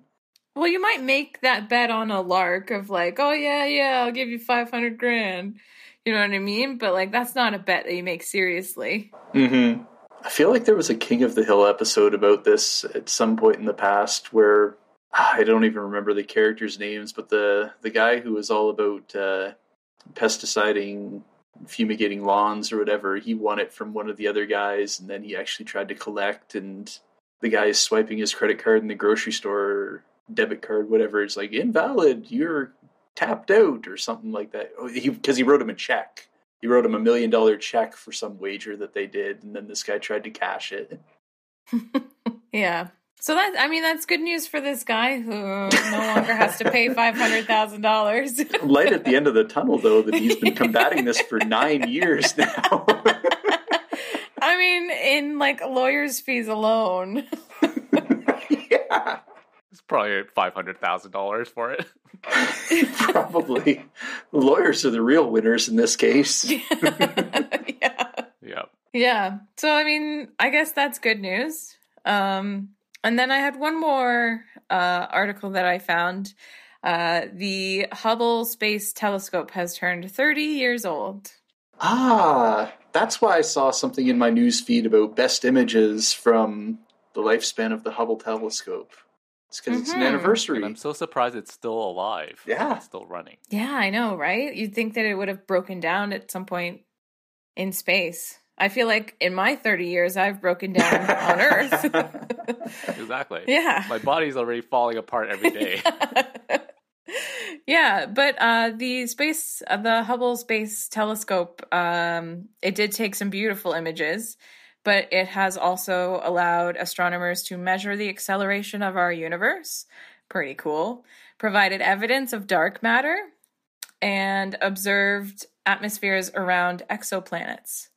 Well, you might make that bet on a lark of like, oh yeah, yeah, I'll give you five hundred grand. You know what I mean? But like, that's not a bet that you make seriously. hmm I feel like there was a King of the Hill episode about this at some point in the past where ah, I don't even remember the characters' names, but the the guy who was all about uh, pesticiding, fumigating lawns or whatever, he won it from one of the other guys, and then he actually tried to collect, and the guy is swiping his credit card in the grocery store, debit card, whatever. It's like invalid. You're tapped out or something like that. Oh, he because he wrote him a check. He wrote him a million dollar check for some wager that they did, and then this guy tried to cash it. [laughs] [laughs] Yeah. So that I mean, that's good news for this guy who no longer has to pay five hundred thousand dollars. [laughs] Light at the end of the tunnel, though, that he's been combating this for nine years now. I mean, in like lawyers' fees alone. yeah, It's probably five hundred thousand dollars for it. [laughs] probably. The lawyers are the real winners in this case. [laughs] yeah. Yeah. Yeah. So I mean, I guess that's good news. Um and then I had one more uh article that I found. Uh the Hubble Space Telescope has turned 30 years old. Ah, that's why I saw something in my news feed about best images from the lifespan of the Hubble telescope. It's because it's an Mhm. anniversary. And I'm so surprised it's still alive. Yeah. It's still running. Yeah, I know, right? You'd think that it would have broken down at some point in space. I feel like in my 30 years I've broken down on Earth. [laughs] Exactly. [laughs] yeah. My body's already falling apart every day. [laughs] yeah, but uh, the space, uh, the Hubble Space Telescope, um, it did take some beautiful images, but it has also allowed astronomers to measure the acceleration of our universe. Pretty cool. Provided evidence of dark matter and observed atmospheres around exoplanets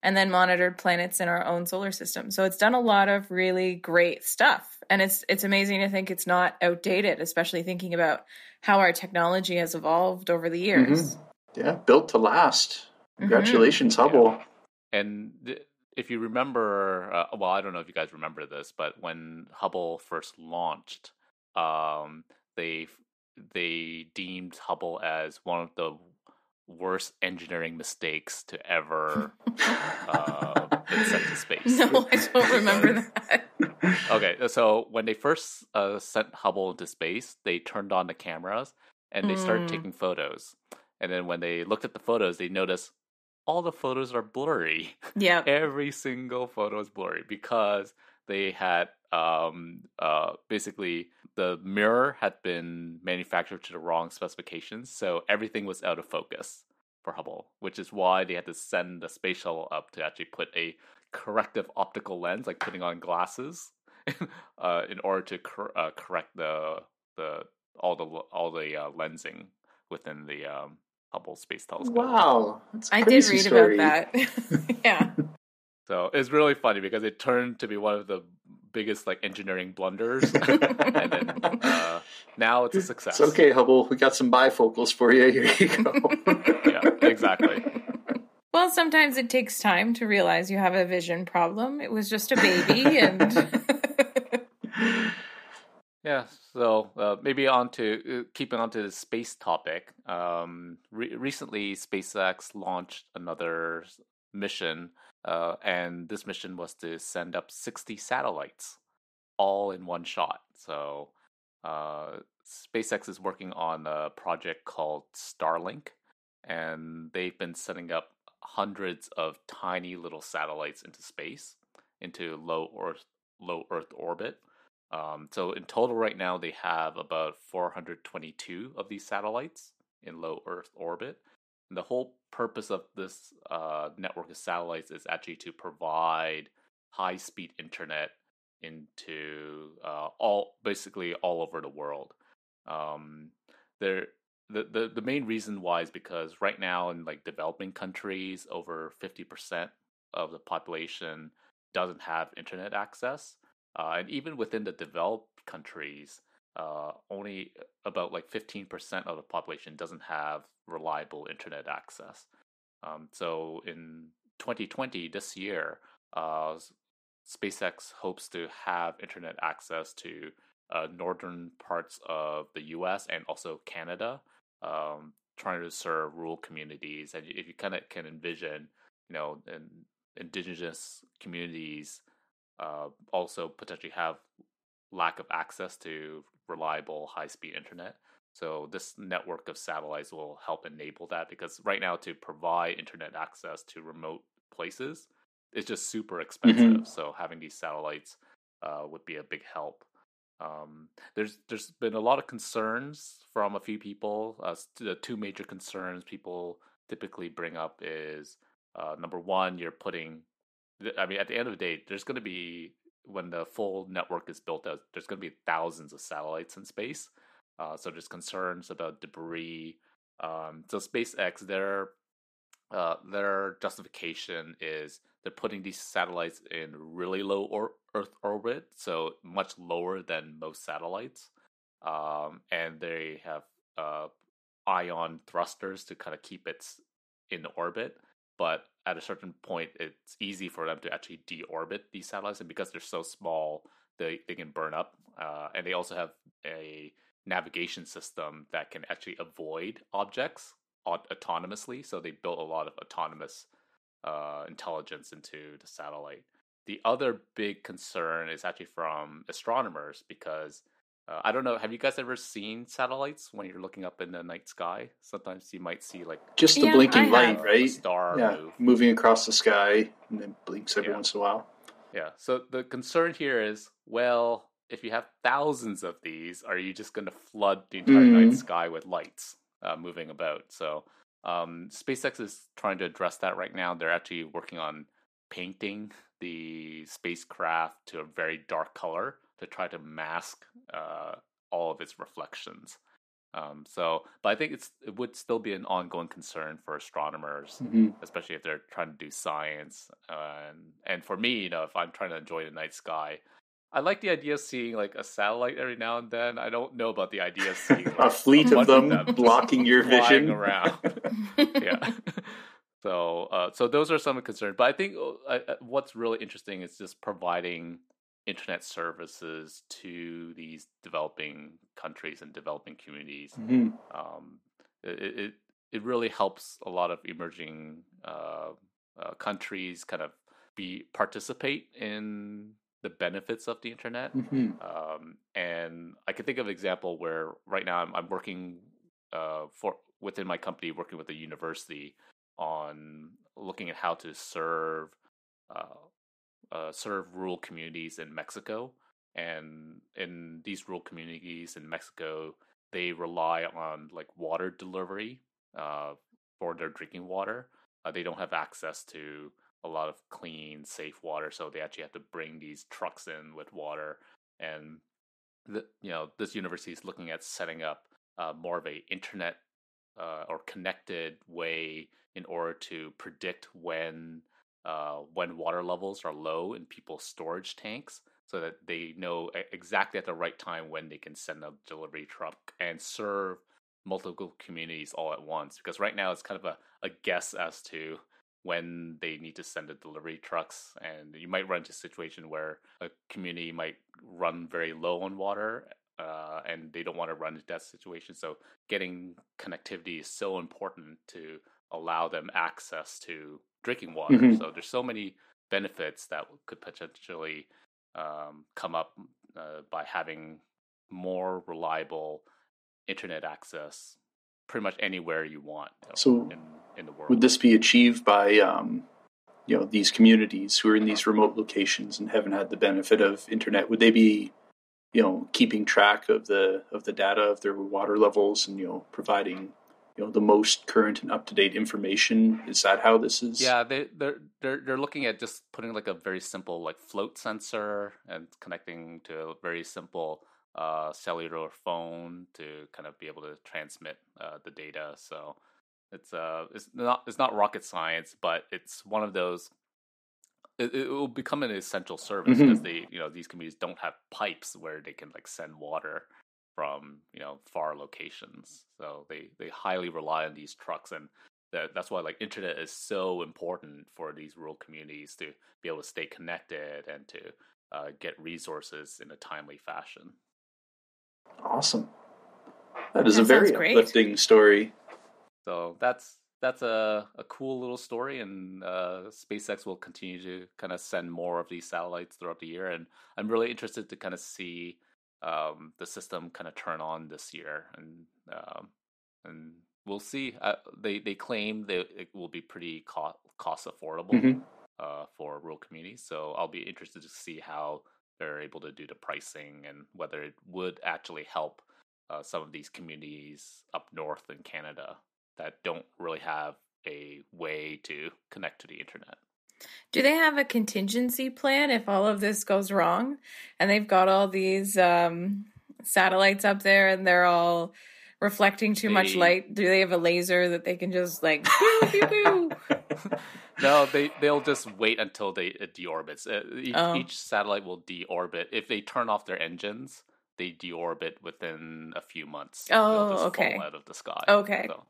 and then monitored planets in our own solar system. So it's done a lot of really great stuff. And it's it's amazing to think it's not outdated, especially thinking about how our technology has evolved over the years. yeah, built to last. Mm-hmm. Congratulations, Hubble. And th- if you remember, uh, well, I don't know if you guys remember this, but when Hubble first launched, um, they they deemed Hubble as one of the worst engineering mistakes to ever uh, been sent to [laughs] space. No, I don't remember [laughs] that. Okay, so when they first uh, sent Hubble into space, they turned on the cameras and they started Mm. taking photos. And then when they looked at the photos, they noticed all the photos are blurry. Yeah. [laughs] Every single photo is blurry because they had um, uh, basically the mirror had been manufactured to the wrong specifications, so everything was out of focus for Hubble, which is why they had to send the space shuttle up to actually put a corrective optical lens, like putting on glasses, [laughs] uh, in order to cor- uh, correct the the all the all the uh, lensing within the um, Hubble Space Telescope. Wow, that's a I did read story. about that. [laughs] yeah. So it's really funny because it turned to be one of the biggest like engineering blunders, [laughs] and then uh, now it's a success. It's okay, Hubble. We got some bifocals for you. Here you go. [laughs] yeah, exactly. Well, sometimes it takes time to realize you have a vision problem. It was just a baby, and yeah. So uh, maybe on to uh, keeping on to the space topic. Um, re- recently, SpaceX launched another mission, uh, and this mission was to send up sixty satellites, all in one shot. So uh, SpaceX is working on a project called Starlink, and they've been setting up hundreds of tiny little satellites into space, into low Earth low Earth orbit. Um, so in total, right now they have about 422 of these satellites in low Earth orbit. And the whole purpose of this uh, network of satellites is actually to provide high speed internet into uh, all basically all over the world. Um, there, the, the the main reason why is because right now in like developing countries, over fifty percent of the population doesn't have internet access, uh, and even within the developed countries, uh, only about like fifteen percent of the population doesn't have reliable internet access. Um, so in 2020, this year, uh, SpaceX hopes to have internet access to uh, northern parts of the U.S. and also Canada, um, trying to serve rural communities. And if you kind of can envision, you know, in, indigenous communities uh, also potentially have lack of access to reliable high-speed internet. So this network of satellites will help enable that because right now to provide internet access to remote places is just super expensive. Mm-hmm. So having these satellites uh, would be a big help. Um, there's there's been a lot of concerns from a few people. Uh, the two major concerns people typically bring up is uh, number one, you're putting. I mean, at the end of the day, there's going to be when the full network is built out. There's going to be thousands of satellites in space. Uh, so there's concerns about debris. Um, so SpaceX, their uh, their justification is they're putting these satellites in really low or- Earth orbit, so much lower than most satellites, um, and they have uh, ion thrusters to kind of keep it in orbit. But at a certain point, it's easy for them to actually deorbit these satellites, and because they're so small, they they can burn up. Uh, and they also have a navigation system that can actually avoid objects autonomously. So they built a lot of autonomous uh, intelligence into the satellite. The other big concern is actually from astronomers because uh, I don't know. Have you guys ever seen satellites when you're looking up in the night sky? Sometimes you might see like just the yeah, blinking light, right? star yeah, move. moving across the sky and then blinks every yeah. once in a while. Yeah. So the concern here is, well, if you have thousands of these, are you just going to flood the entire mm. night sky with lights uh, moving about? So um, SpaceX is trying to address that right now. They're actually working on painting the spacecraft to a very dark color to try to mask uh, all of its reflections. Um, so, but I think it's it would still be an ongoing concern for astronomers, mm-hmm. especially if they're trying to do science. Uh, and and for me, you know, if I'm trying to enjoy the night sky, I like the idea of seeing like a satellite every now and then. I don't know about the idea of seeing [laughs] like, a fleet of them, them blocking your [laughs] vision around. [laughs] yeah. So, uh, so those are some concerns. But I think uh, what's really interesting is just providing internet services to these developing countries and developing communities. Mm-hmm. Um, it, it, it really helps a lot of emerging uh, uh countries kind of be participate in the benefits of the internet. Mm-hmm. Um, and I can think of an example where right now I'm, I'm working uh, for within my company, working with a university on looking at how to serve uh, serve rural communities in Mexico. And in these rural communities in Mexico, they rely on like water delivery uh, for their drinking water. Uh, they don't have access to a lot of clean, safe water. So they actually have to bring these trucks in with water. And the, you know, this university is looking at setting up uh, more of a internet uh, or connected way in order to predict when uh, when water levels are low in people's storage tanks, so that they know exactly at the right time when they can send a delivery truck and serve multiple communities all at once. Because right now it's kind of a, a guess as to when they need to send the delivery trucks, and you might run into a situation where a community might run very low on water. Uh, and they don't want to run into that situation. So, getting connectivity is so important to allow them access to drinking water. Mm-hmm. So, there's so many benefits that could potentially um, come up uh, by having more reliable internet access pretty much anywhere you want you know, so in, in, the world. Would this be achieved by um, you know these communities who are in these remote locations and haven't had the benefit of internet? Would they be you know keeping track of the of the data of their water levels and you know providing you know the most current and up to date information. Is that how this is? Yeah, they they're they're they're looking at just putting like a very simple like float sensor and connecting to a very simple uh, cellular phone to kind of be able to transmit uh, the data. So it's uh it's not it's not rocket science, but it's one of those. It, it will become an essential service mm-hmm. because they you know these communities don't have pipes where they can like send water from you know far locations. So they they highly rely on these trucks, and that that's why like internet is so important for these rural communities to be able to stay connected and to uh, get resources in a timely fashion. Awesome. That is that a very uplifting story. So that's that's a, a cool little story, and uh, SpaceX will continue to kind of send more of these satellites throughout the year. And I'm really interested to kind of see um, the system kind of turn on this year, and um, and we'll see. Uh, they they claim that it will be pretty cost cost affordable mm-hmm. uh, for rural communities. So I'll be interested to see how they're able to do the pricing and whether it would actually help uh, some of these communities up north in Canada that don't really have a way to connect to the internet. Do they have a contingency plan if all of this goes wrong? And they've got all these um, satellites up there and they're all reflecting too much light. Do they have a laser that they can just like [laughs] pew, pew, pew? [laughs] No, they they'll just wait until they it deorbits. Uh, each, oh. each satellite will deorbit. If they turn off their engines, they deorbit within a few months. Oh, okay. out of the sky. Okay. So,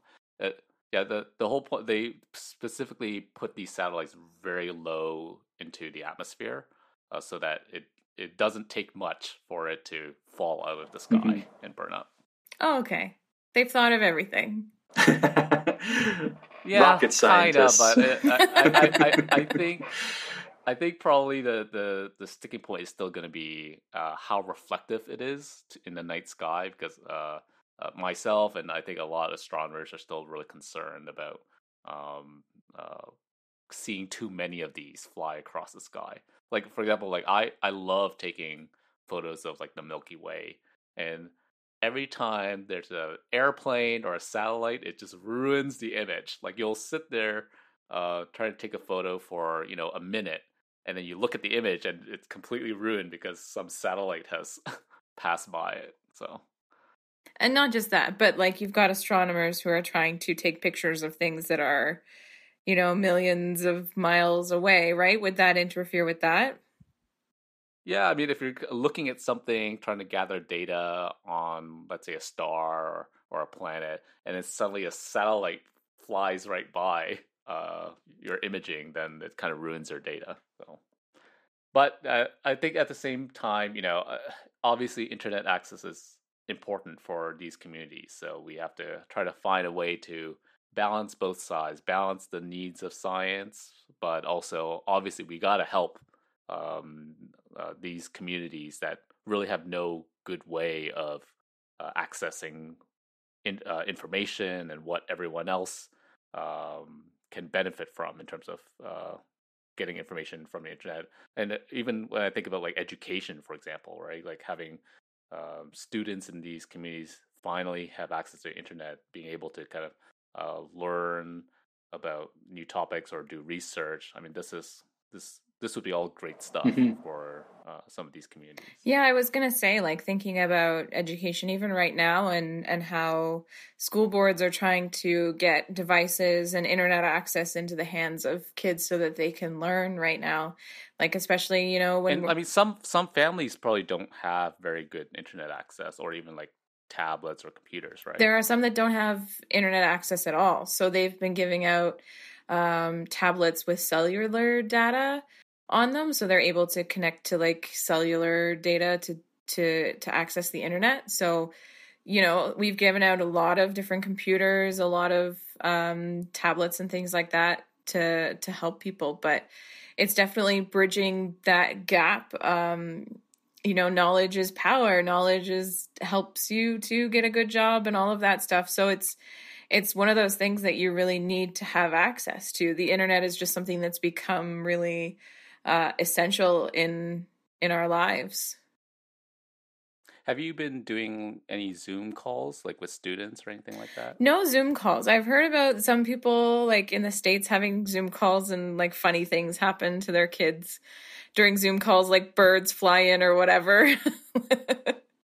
uh, yeah, the the whole point they specifically put these satellites very low into the atmosphere, uh, so that it it doesn't take much for it to fall out of the sky mm-hmm. and burn up. Oh, okay. They've thought of everything. [laughs] yeah, rocket scientists. Kinda, but it, I, I, I, I, [laughs] think I think probably the, the, the sticking point is still going to be uh, how reflective it is in the night sky because uh, uh, myself and I think a lot of astronomers are still really concerned about um, uh, seeing too many of these fly across the sky. Like for example, like I I love taking photos of like the Milky Way, and every time there's an airplane or a satellite, it just ruins the image. Like you'll sit there uh, trying to take a photo for you know a minute, and then you look at the image and it's completely ruined because some satellite has [laughs] passed by it. So and not just that, but like you've got astronomers who are trying to take pictures of things that are, you know, millions of miles away, right? Would that interfere with that? Yeah, I mean, if you're looking at something, trying to gather data on, let's say, a star or, a planet, and then suddenly a satellite flies right by uh, your imaging, then it kind of ruins your data. So, but uh, I think at the same time, you know, uh, obviously, internet access is important for these communities. So we have to try to find a way to balance both sides, balance the needs of science, but also obviously we got to help um, uh, these communities that really have no good way of uh, accessing in, uh, information and what everyone else um, can benefit from in terms of uh, getting information from the internet. And even when I think about like education, for example, right, like having um, students in these communities finally have access to the internet, being able to kind of uh, learn about new topics or do research. I mean, this is this this would be all great stuff Mhm. for uh, some of these communities. Yeah, I was gonna say, like thinking about education even right now, and and how school boards are trying to get devices and internet access into the hands of kids so that they can learn right now. Like especially, you know, when And I mean, some some families probably don't have very good internet access, or even like tablets or computers, right? there are some that don't have internet access at all, so they've been giving out um, tablets with cellular data on them, so they're able to connect to like cellular data to to to access the internet. So, you know, we've given out a lot of different computers, a lot of um, tablets and things like that to to help people, but it's definitely bridging that gap. Um, you know, knowledge is power. Knowledge is helps you to get a good job and all of that stuff. So it's it's one of those things that you really need to have access to. The internet is just something that's become really uh, essential in in our lives. Have you been doing any Zoom calls, like with students or anything like that? No Zoom calls. I've heard about some people like in the states having Zoom calls and like funny things happen to their kids during Zoom calls, like birds fly in or whatever. [laughs]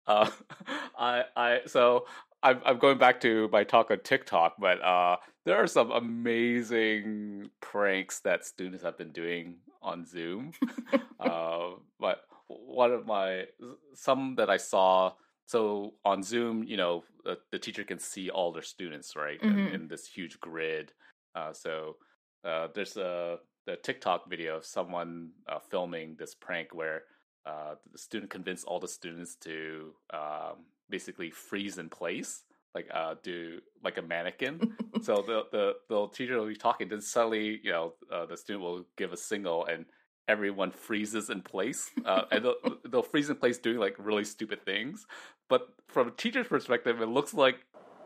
Uh, [laughs] I I so I'm I'm going back to my talk on TikTok, but uh, there are some amazing pranks that students have been doing on Zoom. [laughs] uh, but one of my some that I saw so on Zoom, you know, the, the teacher can see all their students, right, in, Mhm. in this huge grid. Uh, so uh, there's a the TikTok video of someone uh, filming this prank where uh, the student convinced all the students to um, basically freeze in place, like uh, do like a mannequin. [laughs] so the, the the teacher will be talking, then suddenly you know uh, the student will give a signal and everyone freezes in place, uh, and they'll, [laughs] they'll freeze in place doing like really stupid things. But from a teacher's perspective, it looks like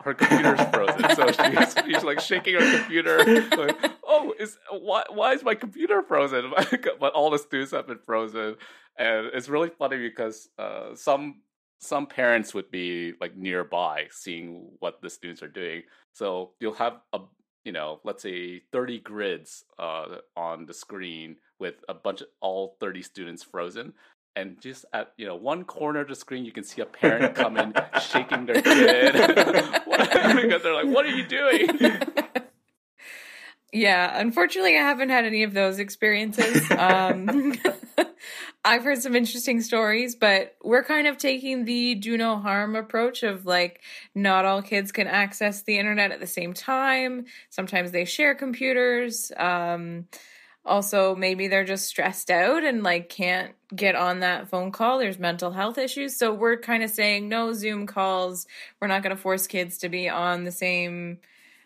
her computer's frozen. so she's, she's like shaking her computer. Like, oh, is why why is my computer frozen? [laughs] but all the students have been frozen, and it's really funny because uh, some some parents would be like nearby seeing what the students are doing. So you'll have a you know let's say 30 grids uh, on the screen with a bunch of all 30 students frozen and just at you know one corner of the screen you can see a parent come in shaking their kid [laughs] [laughs] because they're like what are you doing [laughs] yeah, unfortunately, I haven't had any of those experiences. Um, I've heard some interesting stories, but we're kind of taking the do no harm approach of like, not all kids can access the internet at the same time. Sometimes they share computers. Um, also, maybe they're just stressed out and like can't get on that phone call. There's mental health issues. So we're kind of saying no Zoom calls. We're not going to force kids to be on the same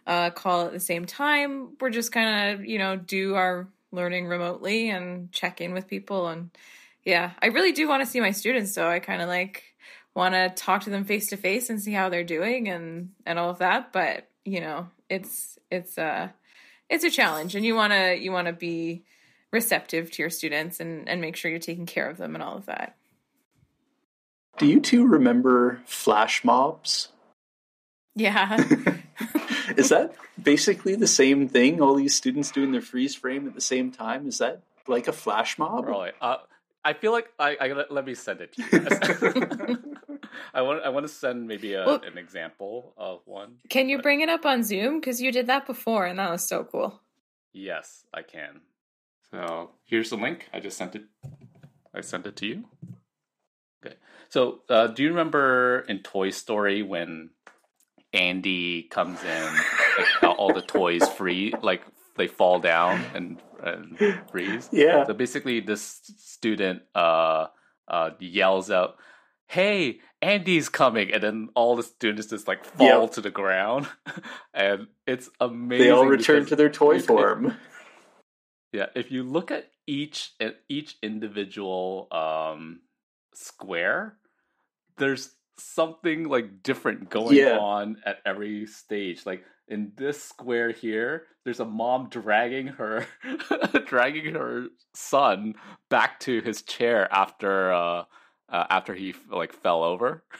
uh, call at the same time. We're just kind of, you know, do our learning remotely and check in with people. And yeah, I really do want to see my students. So I kind of like want to talk to them face to face and see how they're doing and and all of that. But you know, it's it's a it's a challenge, and you want to you want to be receptive to your students and and make sure you're taking care of them and all of that. Do you two remember flash mobs? Yeah. [laughs] [laughs] Is that basically the same thing? All these students doing their freeze frame at the same time? Is that like a flash mob? Right. Uh, I feel like I, I gotta, let me send it to you guys. [laughs] [laughs] I want I want to send maybe a, Well- an example of one. Can you bring it up on Zoom? Because you did that before, and that was so cool. Yes, I can. So here's the link. I just sent it. I sent it to you. Okay. So uh, do you remember in Toy Story when Andy comes in, like, all the toys free, like they fall down and, and [laughs] freeze? Yeah. So basically, this student uh, uh, yells out, "Hey, Andy's coming!" and then all the students just like fall Yep. to the ground, [laughs] and it's amazing. They all return to their toy if- if- form. [laughs] yeah, if you look at each at each individual um, square, there's something like different going Yeah. on at every stage. Like in this square here, there's a mom dragging her [laughs] dragging her son back to his chair after uh, uh after he like fell over. [laughs]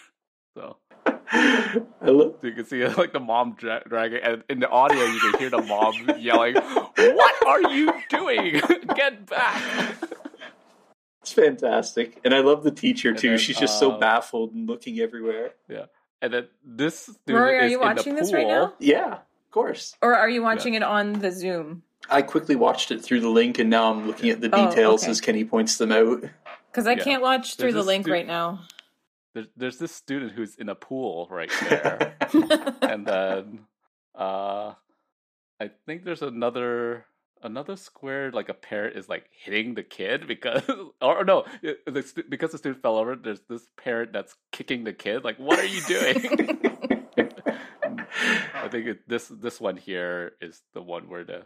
So I love. So you can see [laughs] like the mom dra- dragging, and in the audio you can hear the mom yelling, "What are you doing? Get back!" It's fantastic, and I love the teacher And too. then, She's just so uh, baffled and looking everywhere. Yeah, and then this student Rory, are you in watching this right now? Yeah, of course. Or are you watching it on the Zoom? I quickly watched it through the link, and now I'm looking at the Oh, details okay. as Kenny points them out. Because I Yeah. can't watch through There's the link stu- right now. There's, there's this student who's in a pool right [laughs] there, [laughs] and then uh, I think there's another another square like a parent is like hitting the kid because [laughs] or no the, because the student fell over. There's this parent that's kicking the kid. Like, what are you doing? [laughs] I think it, this this one here is the one where the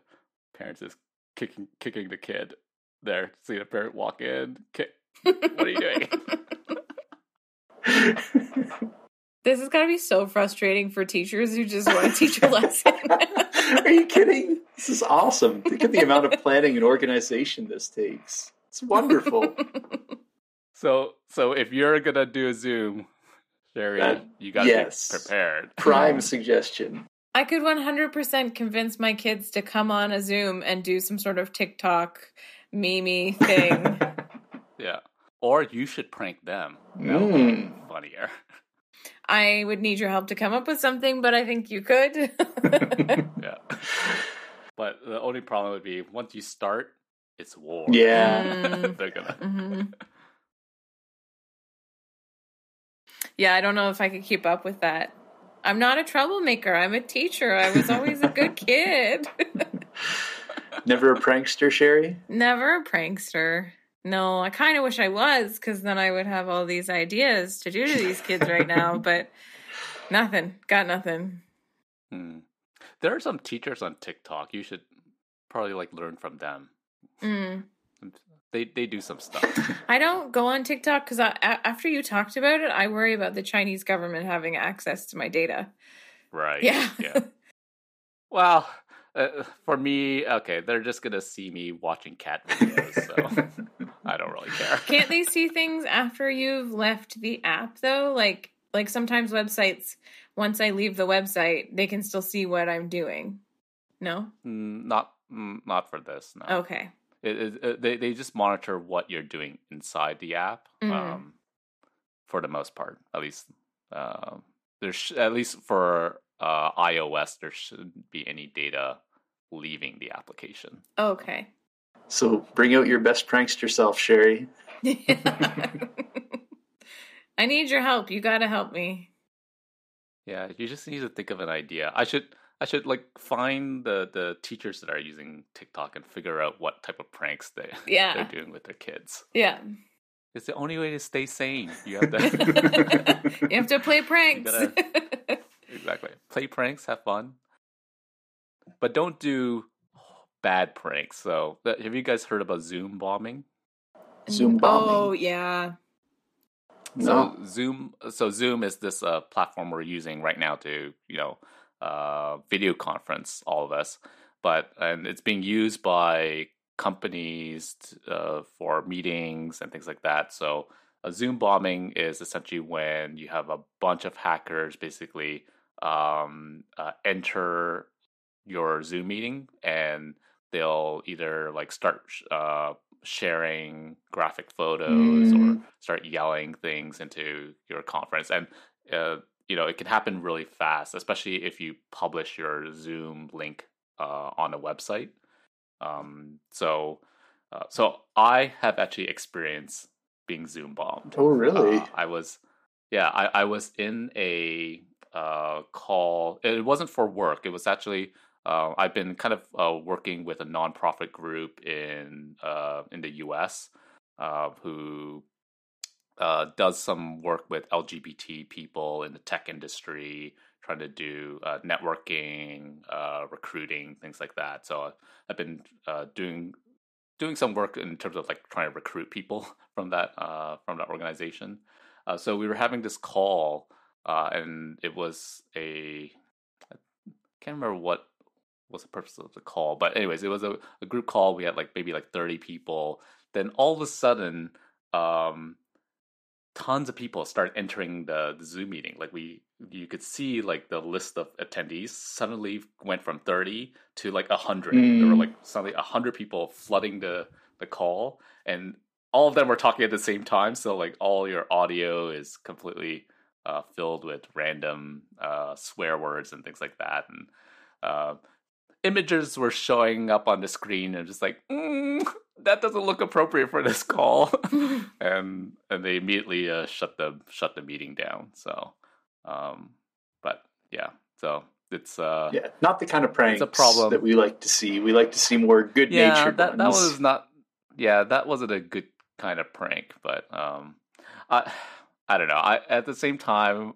parents is kicking kicking the kid. There, see the parent walk in, kick. What are you doing? [laughs] this is gotta be so frustrating for teachers who just want to teach a lesson. [laughs] Are you kidding? This is awesome. Think of the amount of planning and organization this takes. It's wonderful. [laughs] So, so if you're gonna do a Zoom, Sherry, That- you gotta yes. be prepared. Prime suggestion. I could 100% convince my kids to come on a Zoom and do some sort of TikTok meme thing. [laughs] Yeah, or you should prank them. That Mm. funnier. I would need your help to come up with something, but I think you could. [laughs] [laughs] Yeah, but the only problem would be once you start, it's war. Yeah. Mm. [laughs] they're gonna. hmm Yeah, I don't know if I could keep up with that. I'm not a troublemaker. I'm a teacher. I was always a good kid. Never a prankster, Sherry? Never a prankster. No, I kind of wish I was because then I would have all these ideas to do to these kids right now, [laughs] but nothing. Got nothing. Hmm. There are some teachers on TikTok. You should probably like learn from them. Mm. They they do some stuff. [laughs] I don't go on TikTok because after you talked about it, I worry about the Chinese government having access to my data. right. Yeah. Yeah. [laughs] Well, uh, for me, okay, they're just gonna see me watching cat videos, so [laughs] I don't really care. Can't they see things after you've left the app though? Like like sometimes websites once I leave the website, they can still see what I'm doing. No? Mm, not mm, not for this. No. Okay. It, it, it- they they just monitor what you're doing inside the app. Mhm. Um, for the most part, at least. Uh, there's at least for uh, iOS, there shouldn't be any data leaving the application. Okay. So bring out your best prankster self, Sherry. [laughs] [laughs] I need your help. You got to help me. Yeah, you just need to think of an idea. I should I should like find the the teachers that are using TikTok and figure out what type of pranks they [laughs] Yeah. they're doing with their kids. Yeah. It's the only way to stay sane. You have to you have to play pranks. gotta- exactly play pranks, have fun, but don't do bad pranks. So, have you guys heard about Zoom bombing? Zoom bombing. Oh, yeah. No. So Zoom, so Zoom is this uh, platform we're using right now to you know uh, video conference all of us, but and it's being used by companies uh, for meetings and things like that. So a Zoom bombing is essentially when you have a bunch of hackers basically um, uh, enter your Zoom meeting and they'll either like start uh, sharing graphic photos or Mm. start yelling things into your conference and uh, you know it can happen really fast especially if you publish your zoom link uh, on a website um, so uh, so i have actually experienced being zoom bombed Oh, really? uh, I was, yeah, I, I was in a uh, call. It wasn't for work. It was actually uh, I've been kind of uh, working with a nonprofit group in uh, in the U.S. Uh, who uh, does some work with LGBT people in the tech industry, trying to do uh, networking, recruiting, things like that. So I've been doing doing some work in terms of like trying to recruit people [laughs] from that from that organization. So we were having this call, and it was a I can't remember what was the purpose of the call, but anyways, it was a, a group call. We had like maybe like thirty people. Then all of a sudden, um, tons of people start entering the, the Zoom meeting. Like we you could see like the list of attendees suddenly went from 30 to like 100 Mm. there were like suddenly 100 people flooding the the call and all of them were talking at the same time so like all your audio is completely uh, filled with random uh, swear words and things like that and uh, images were showing up on the screen and just like mm, that doesn't look appropriate for this call [laughs] [laughs] and and they immediately uh, shut the shut the meeting down so um but yeah so it's uh Yeah, not the kind of pranks problem. that we like to see. We like to see more good yeah natured that, that ones. was not yeah that wasn't a good kind of prank but um i i don't know i at the same time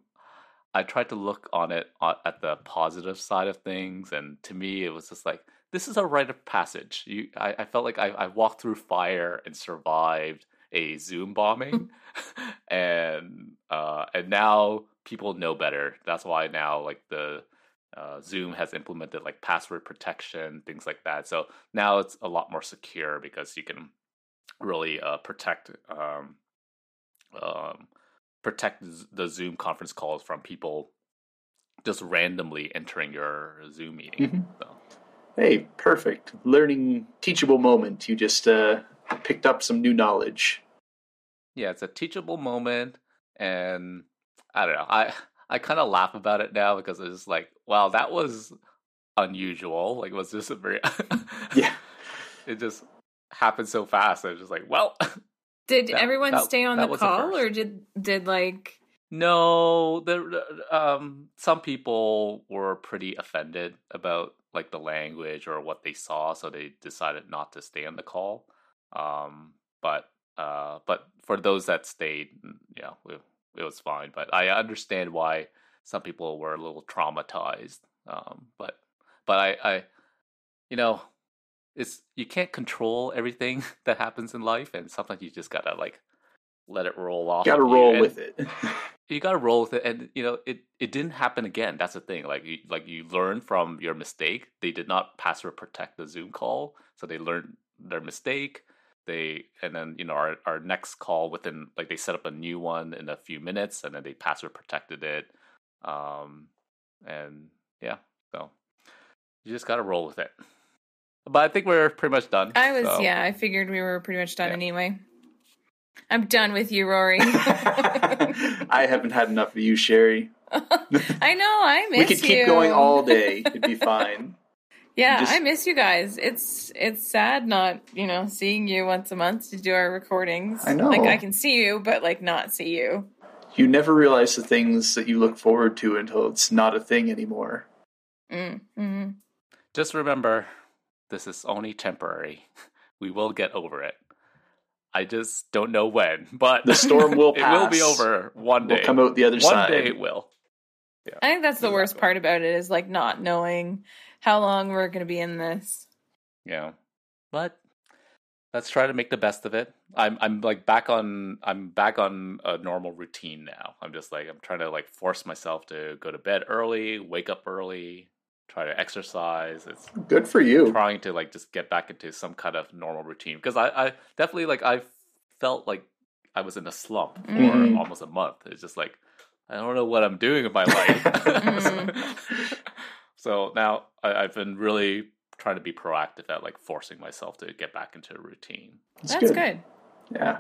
i tried to look on it at the positive side of things and to me it was just like this is a rite of passage you i, I felt like I, I walked through fire and survived a zoom bombing [laughs] [laughs] and uh and now people know better that's why now like the uh, Zoom has implemented like password protection, things like that. So now it's a lot more secure because you can really uh, protect um, um, protect the Zoom conference calls from people just randomly entering your Zoom meeting. Mhm. So Hey, perfect. Learning teachable moment. You just uh, picked up some new knowledge. yeah, it's a teachable moment, and I don't know. I I kind of laugh about it now because it's just like, wow, that was unusual. Like, it was just a very Yeah. [laughs] it just happened so fast. I was just like, well, [laughs] Did That- everyone that- stay on the call, or did did like? no. The um, some people were pretty offended about like the language or what they saw, so they decided not to stay on the call. Um, but uh, but for those that stayed, mm, yeah, it, it was fine. But I understand why some people were a little traumatized. Um, but but I, I you know, it's you can't control everything [laughs] that happens in life, and sometimes you just gotta like let it roll off. You Got to you, roll and with it. [laughs] You gotta roll with it, and you know it. It didn't happen again. That's the thing. Like you, like you learn from your mistake. They did not password protect the Zoom call, so they learned their mistake. They and then you know our our next call within like they set up a new one in a few minutes, and then they password protected it. Um, and yeah, so you just gotta roll with it. But I think we're pretty much done. I was so- yeah. I figured we were pretty much done Yeah. anyway. I'm done with you, Rory. [laughs] [laughs] I haven't had enough of you, Sherry. [laughs] I know. I miss we could keep you. going all day. It'd be fine. Yeah, just- I miss you guys. It's it's sad not you know seeing you once a month to do our recordings. I know. Like I can see you, but like not see you. You never realize the things that you look forward to until it's not a thing anymore. Mm, hmm Just remember, this is only temporary. [laughs] We will get over it. I just don't know when, [laughs] but The storm will [laughs] it will be over one day. We'll come out the other one side. day it will. I think that's the worst part about it is like not knowing how long we're going to be in this. Yeah, but let's try to make the best of it. I'm I'm like back on I'm back on a normal routine now. I'm just like I'm trying to like force myself to go to bed early, wake up early, try to exercise. It's Good for you. trying to like just get back into some kind of normal routine because I, I definitely like I felt like I was in a slump for Mhm. almost a month. It's just like I don't know what I'm doing in my life. Mhm. [laughs] so now I, I've been really trying to be proactive at like forcing myself to get back into a routine. It's That's good. Yeah.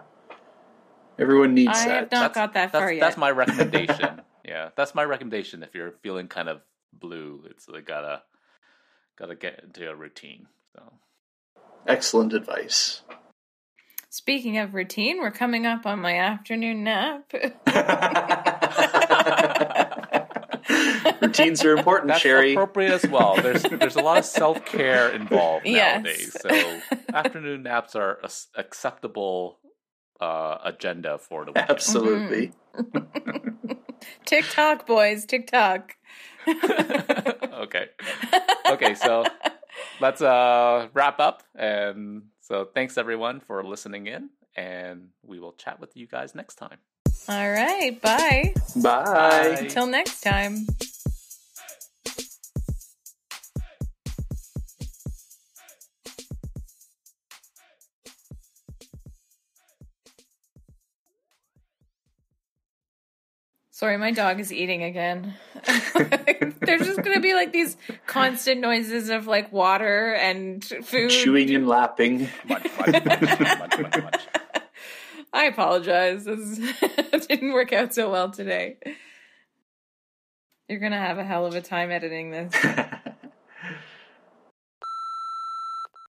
Everyone needs I that. have not got that far that's, yet. That's my [laughs] recommendation. yeah, that's my recommendation. If you're feeling kind of blue, it's like gotta gotta get into a routine. So. Excellent advice. Speaking of routine, we're coming up on my afternoon nap. [laughs] Routines are important, That's Sherry. appropriate as well. There's there's a lot of self care involved [laughs] Yes. nowadays. So [laughs] afternoon naps are a s- acceptable uh, agenda for the weekend. Absolutely. TikTok, boys, TikTok. [laughs] okay. Okay, so [laughs] let's uh, wrap up. And so thanks everyone for listening in, and we will chat with you guys next time. All right, bye. Bye. Bye. Until next time. Sorry, my dog is eating again. [laughs] There's just going to be like these constant noises of like water and food. Chewing and lapping. Munch, munch, munch. I apologize. This [laughs] didn't work out so well today. You're going to have a hell of a time editing this. [laughs]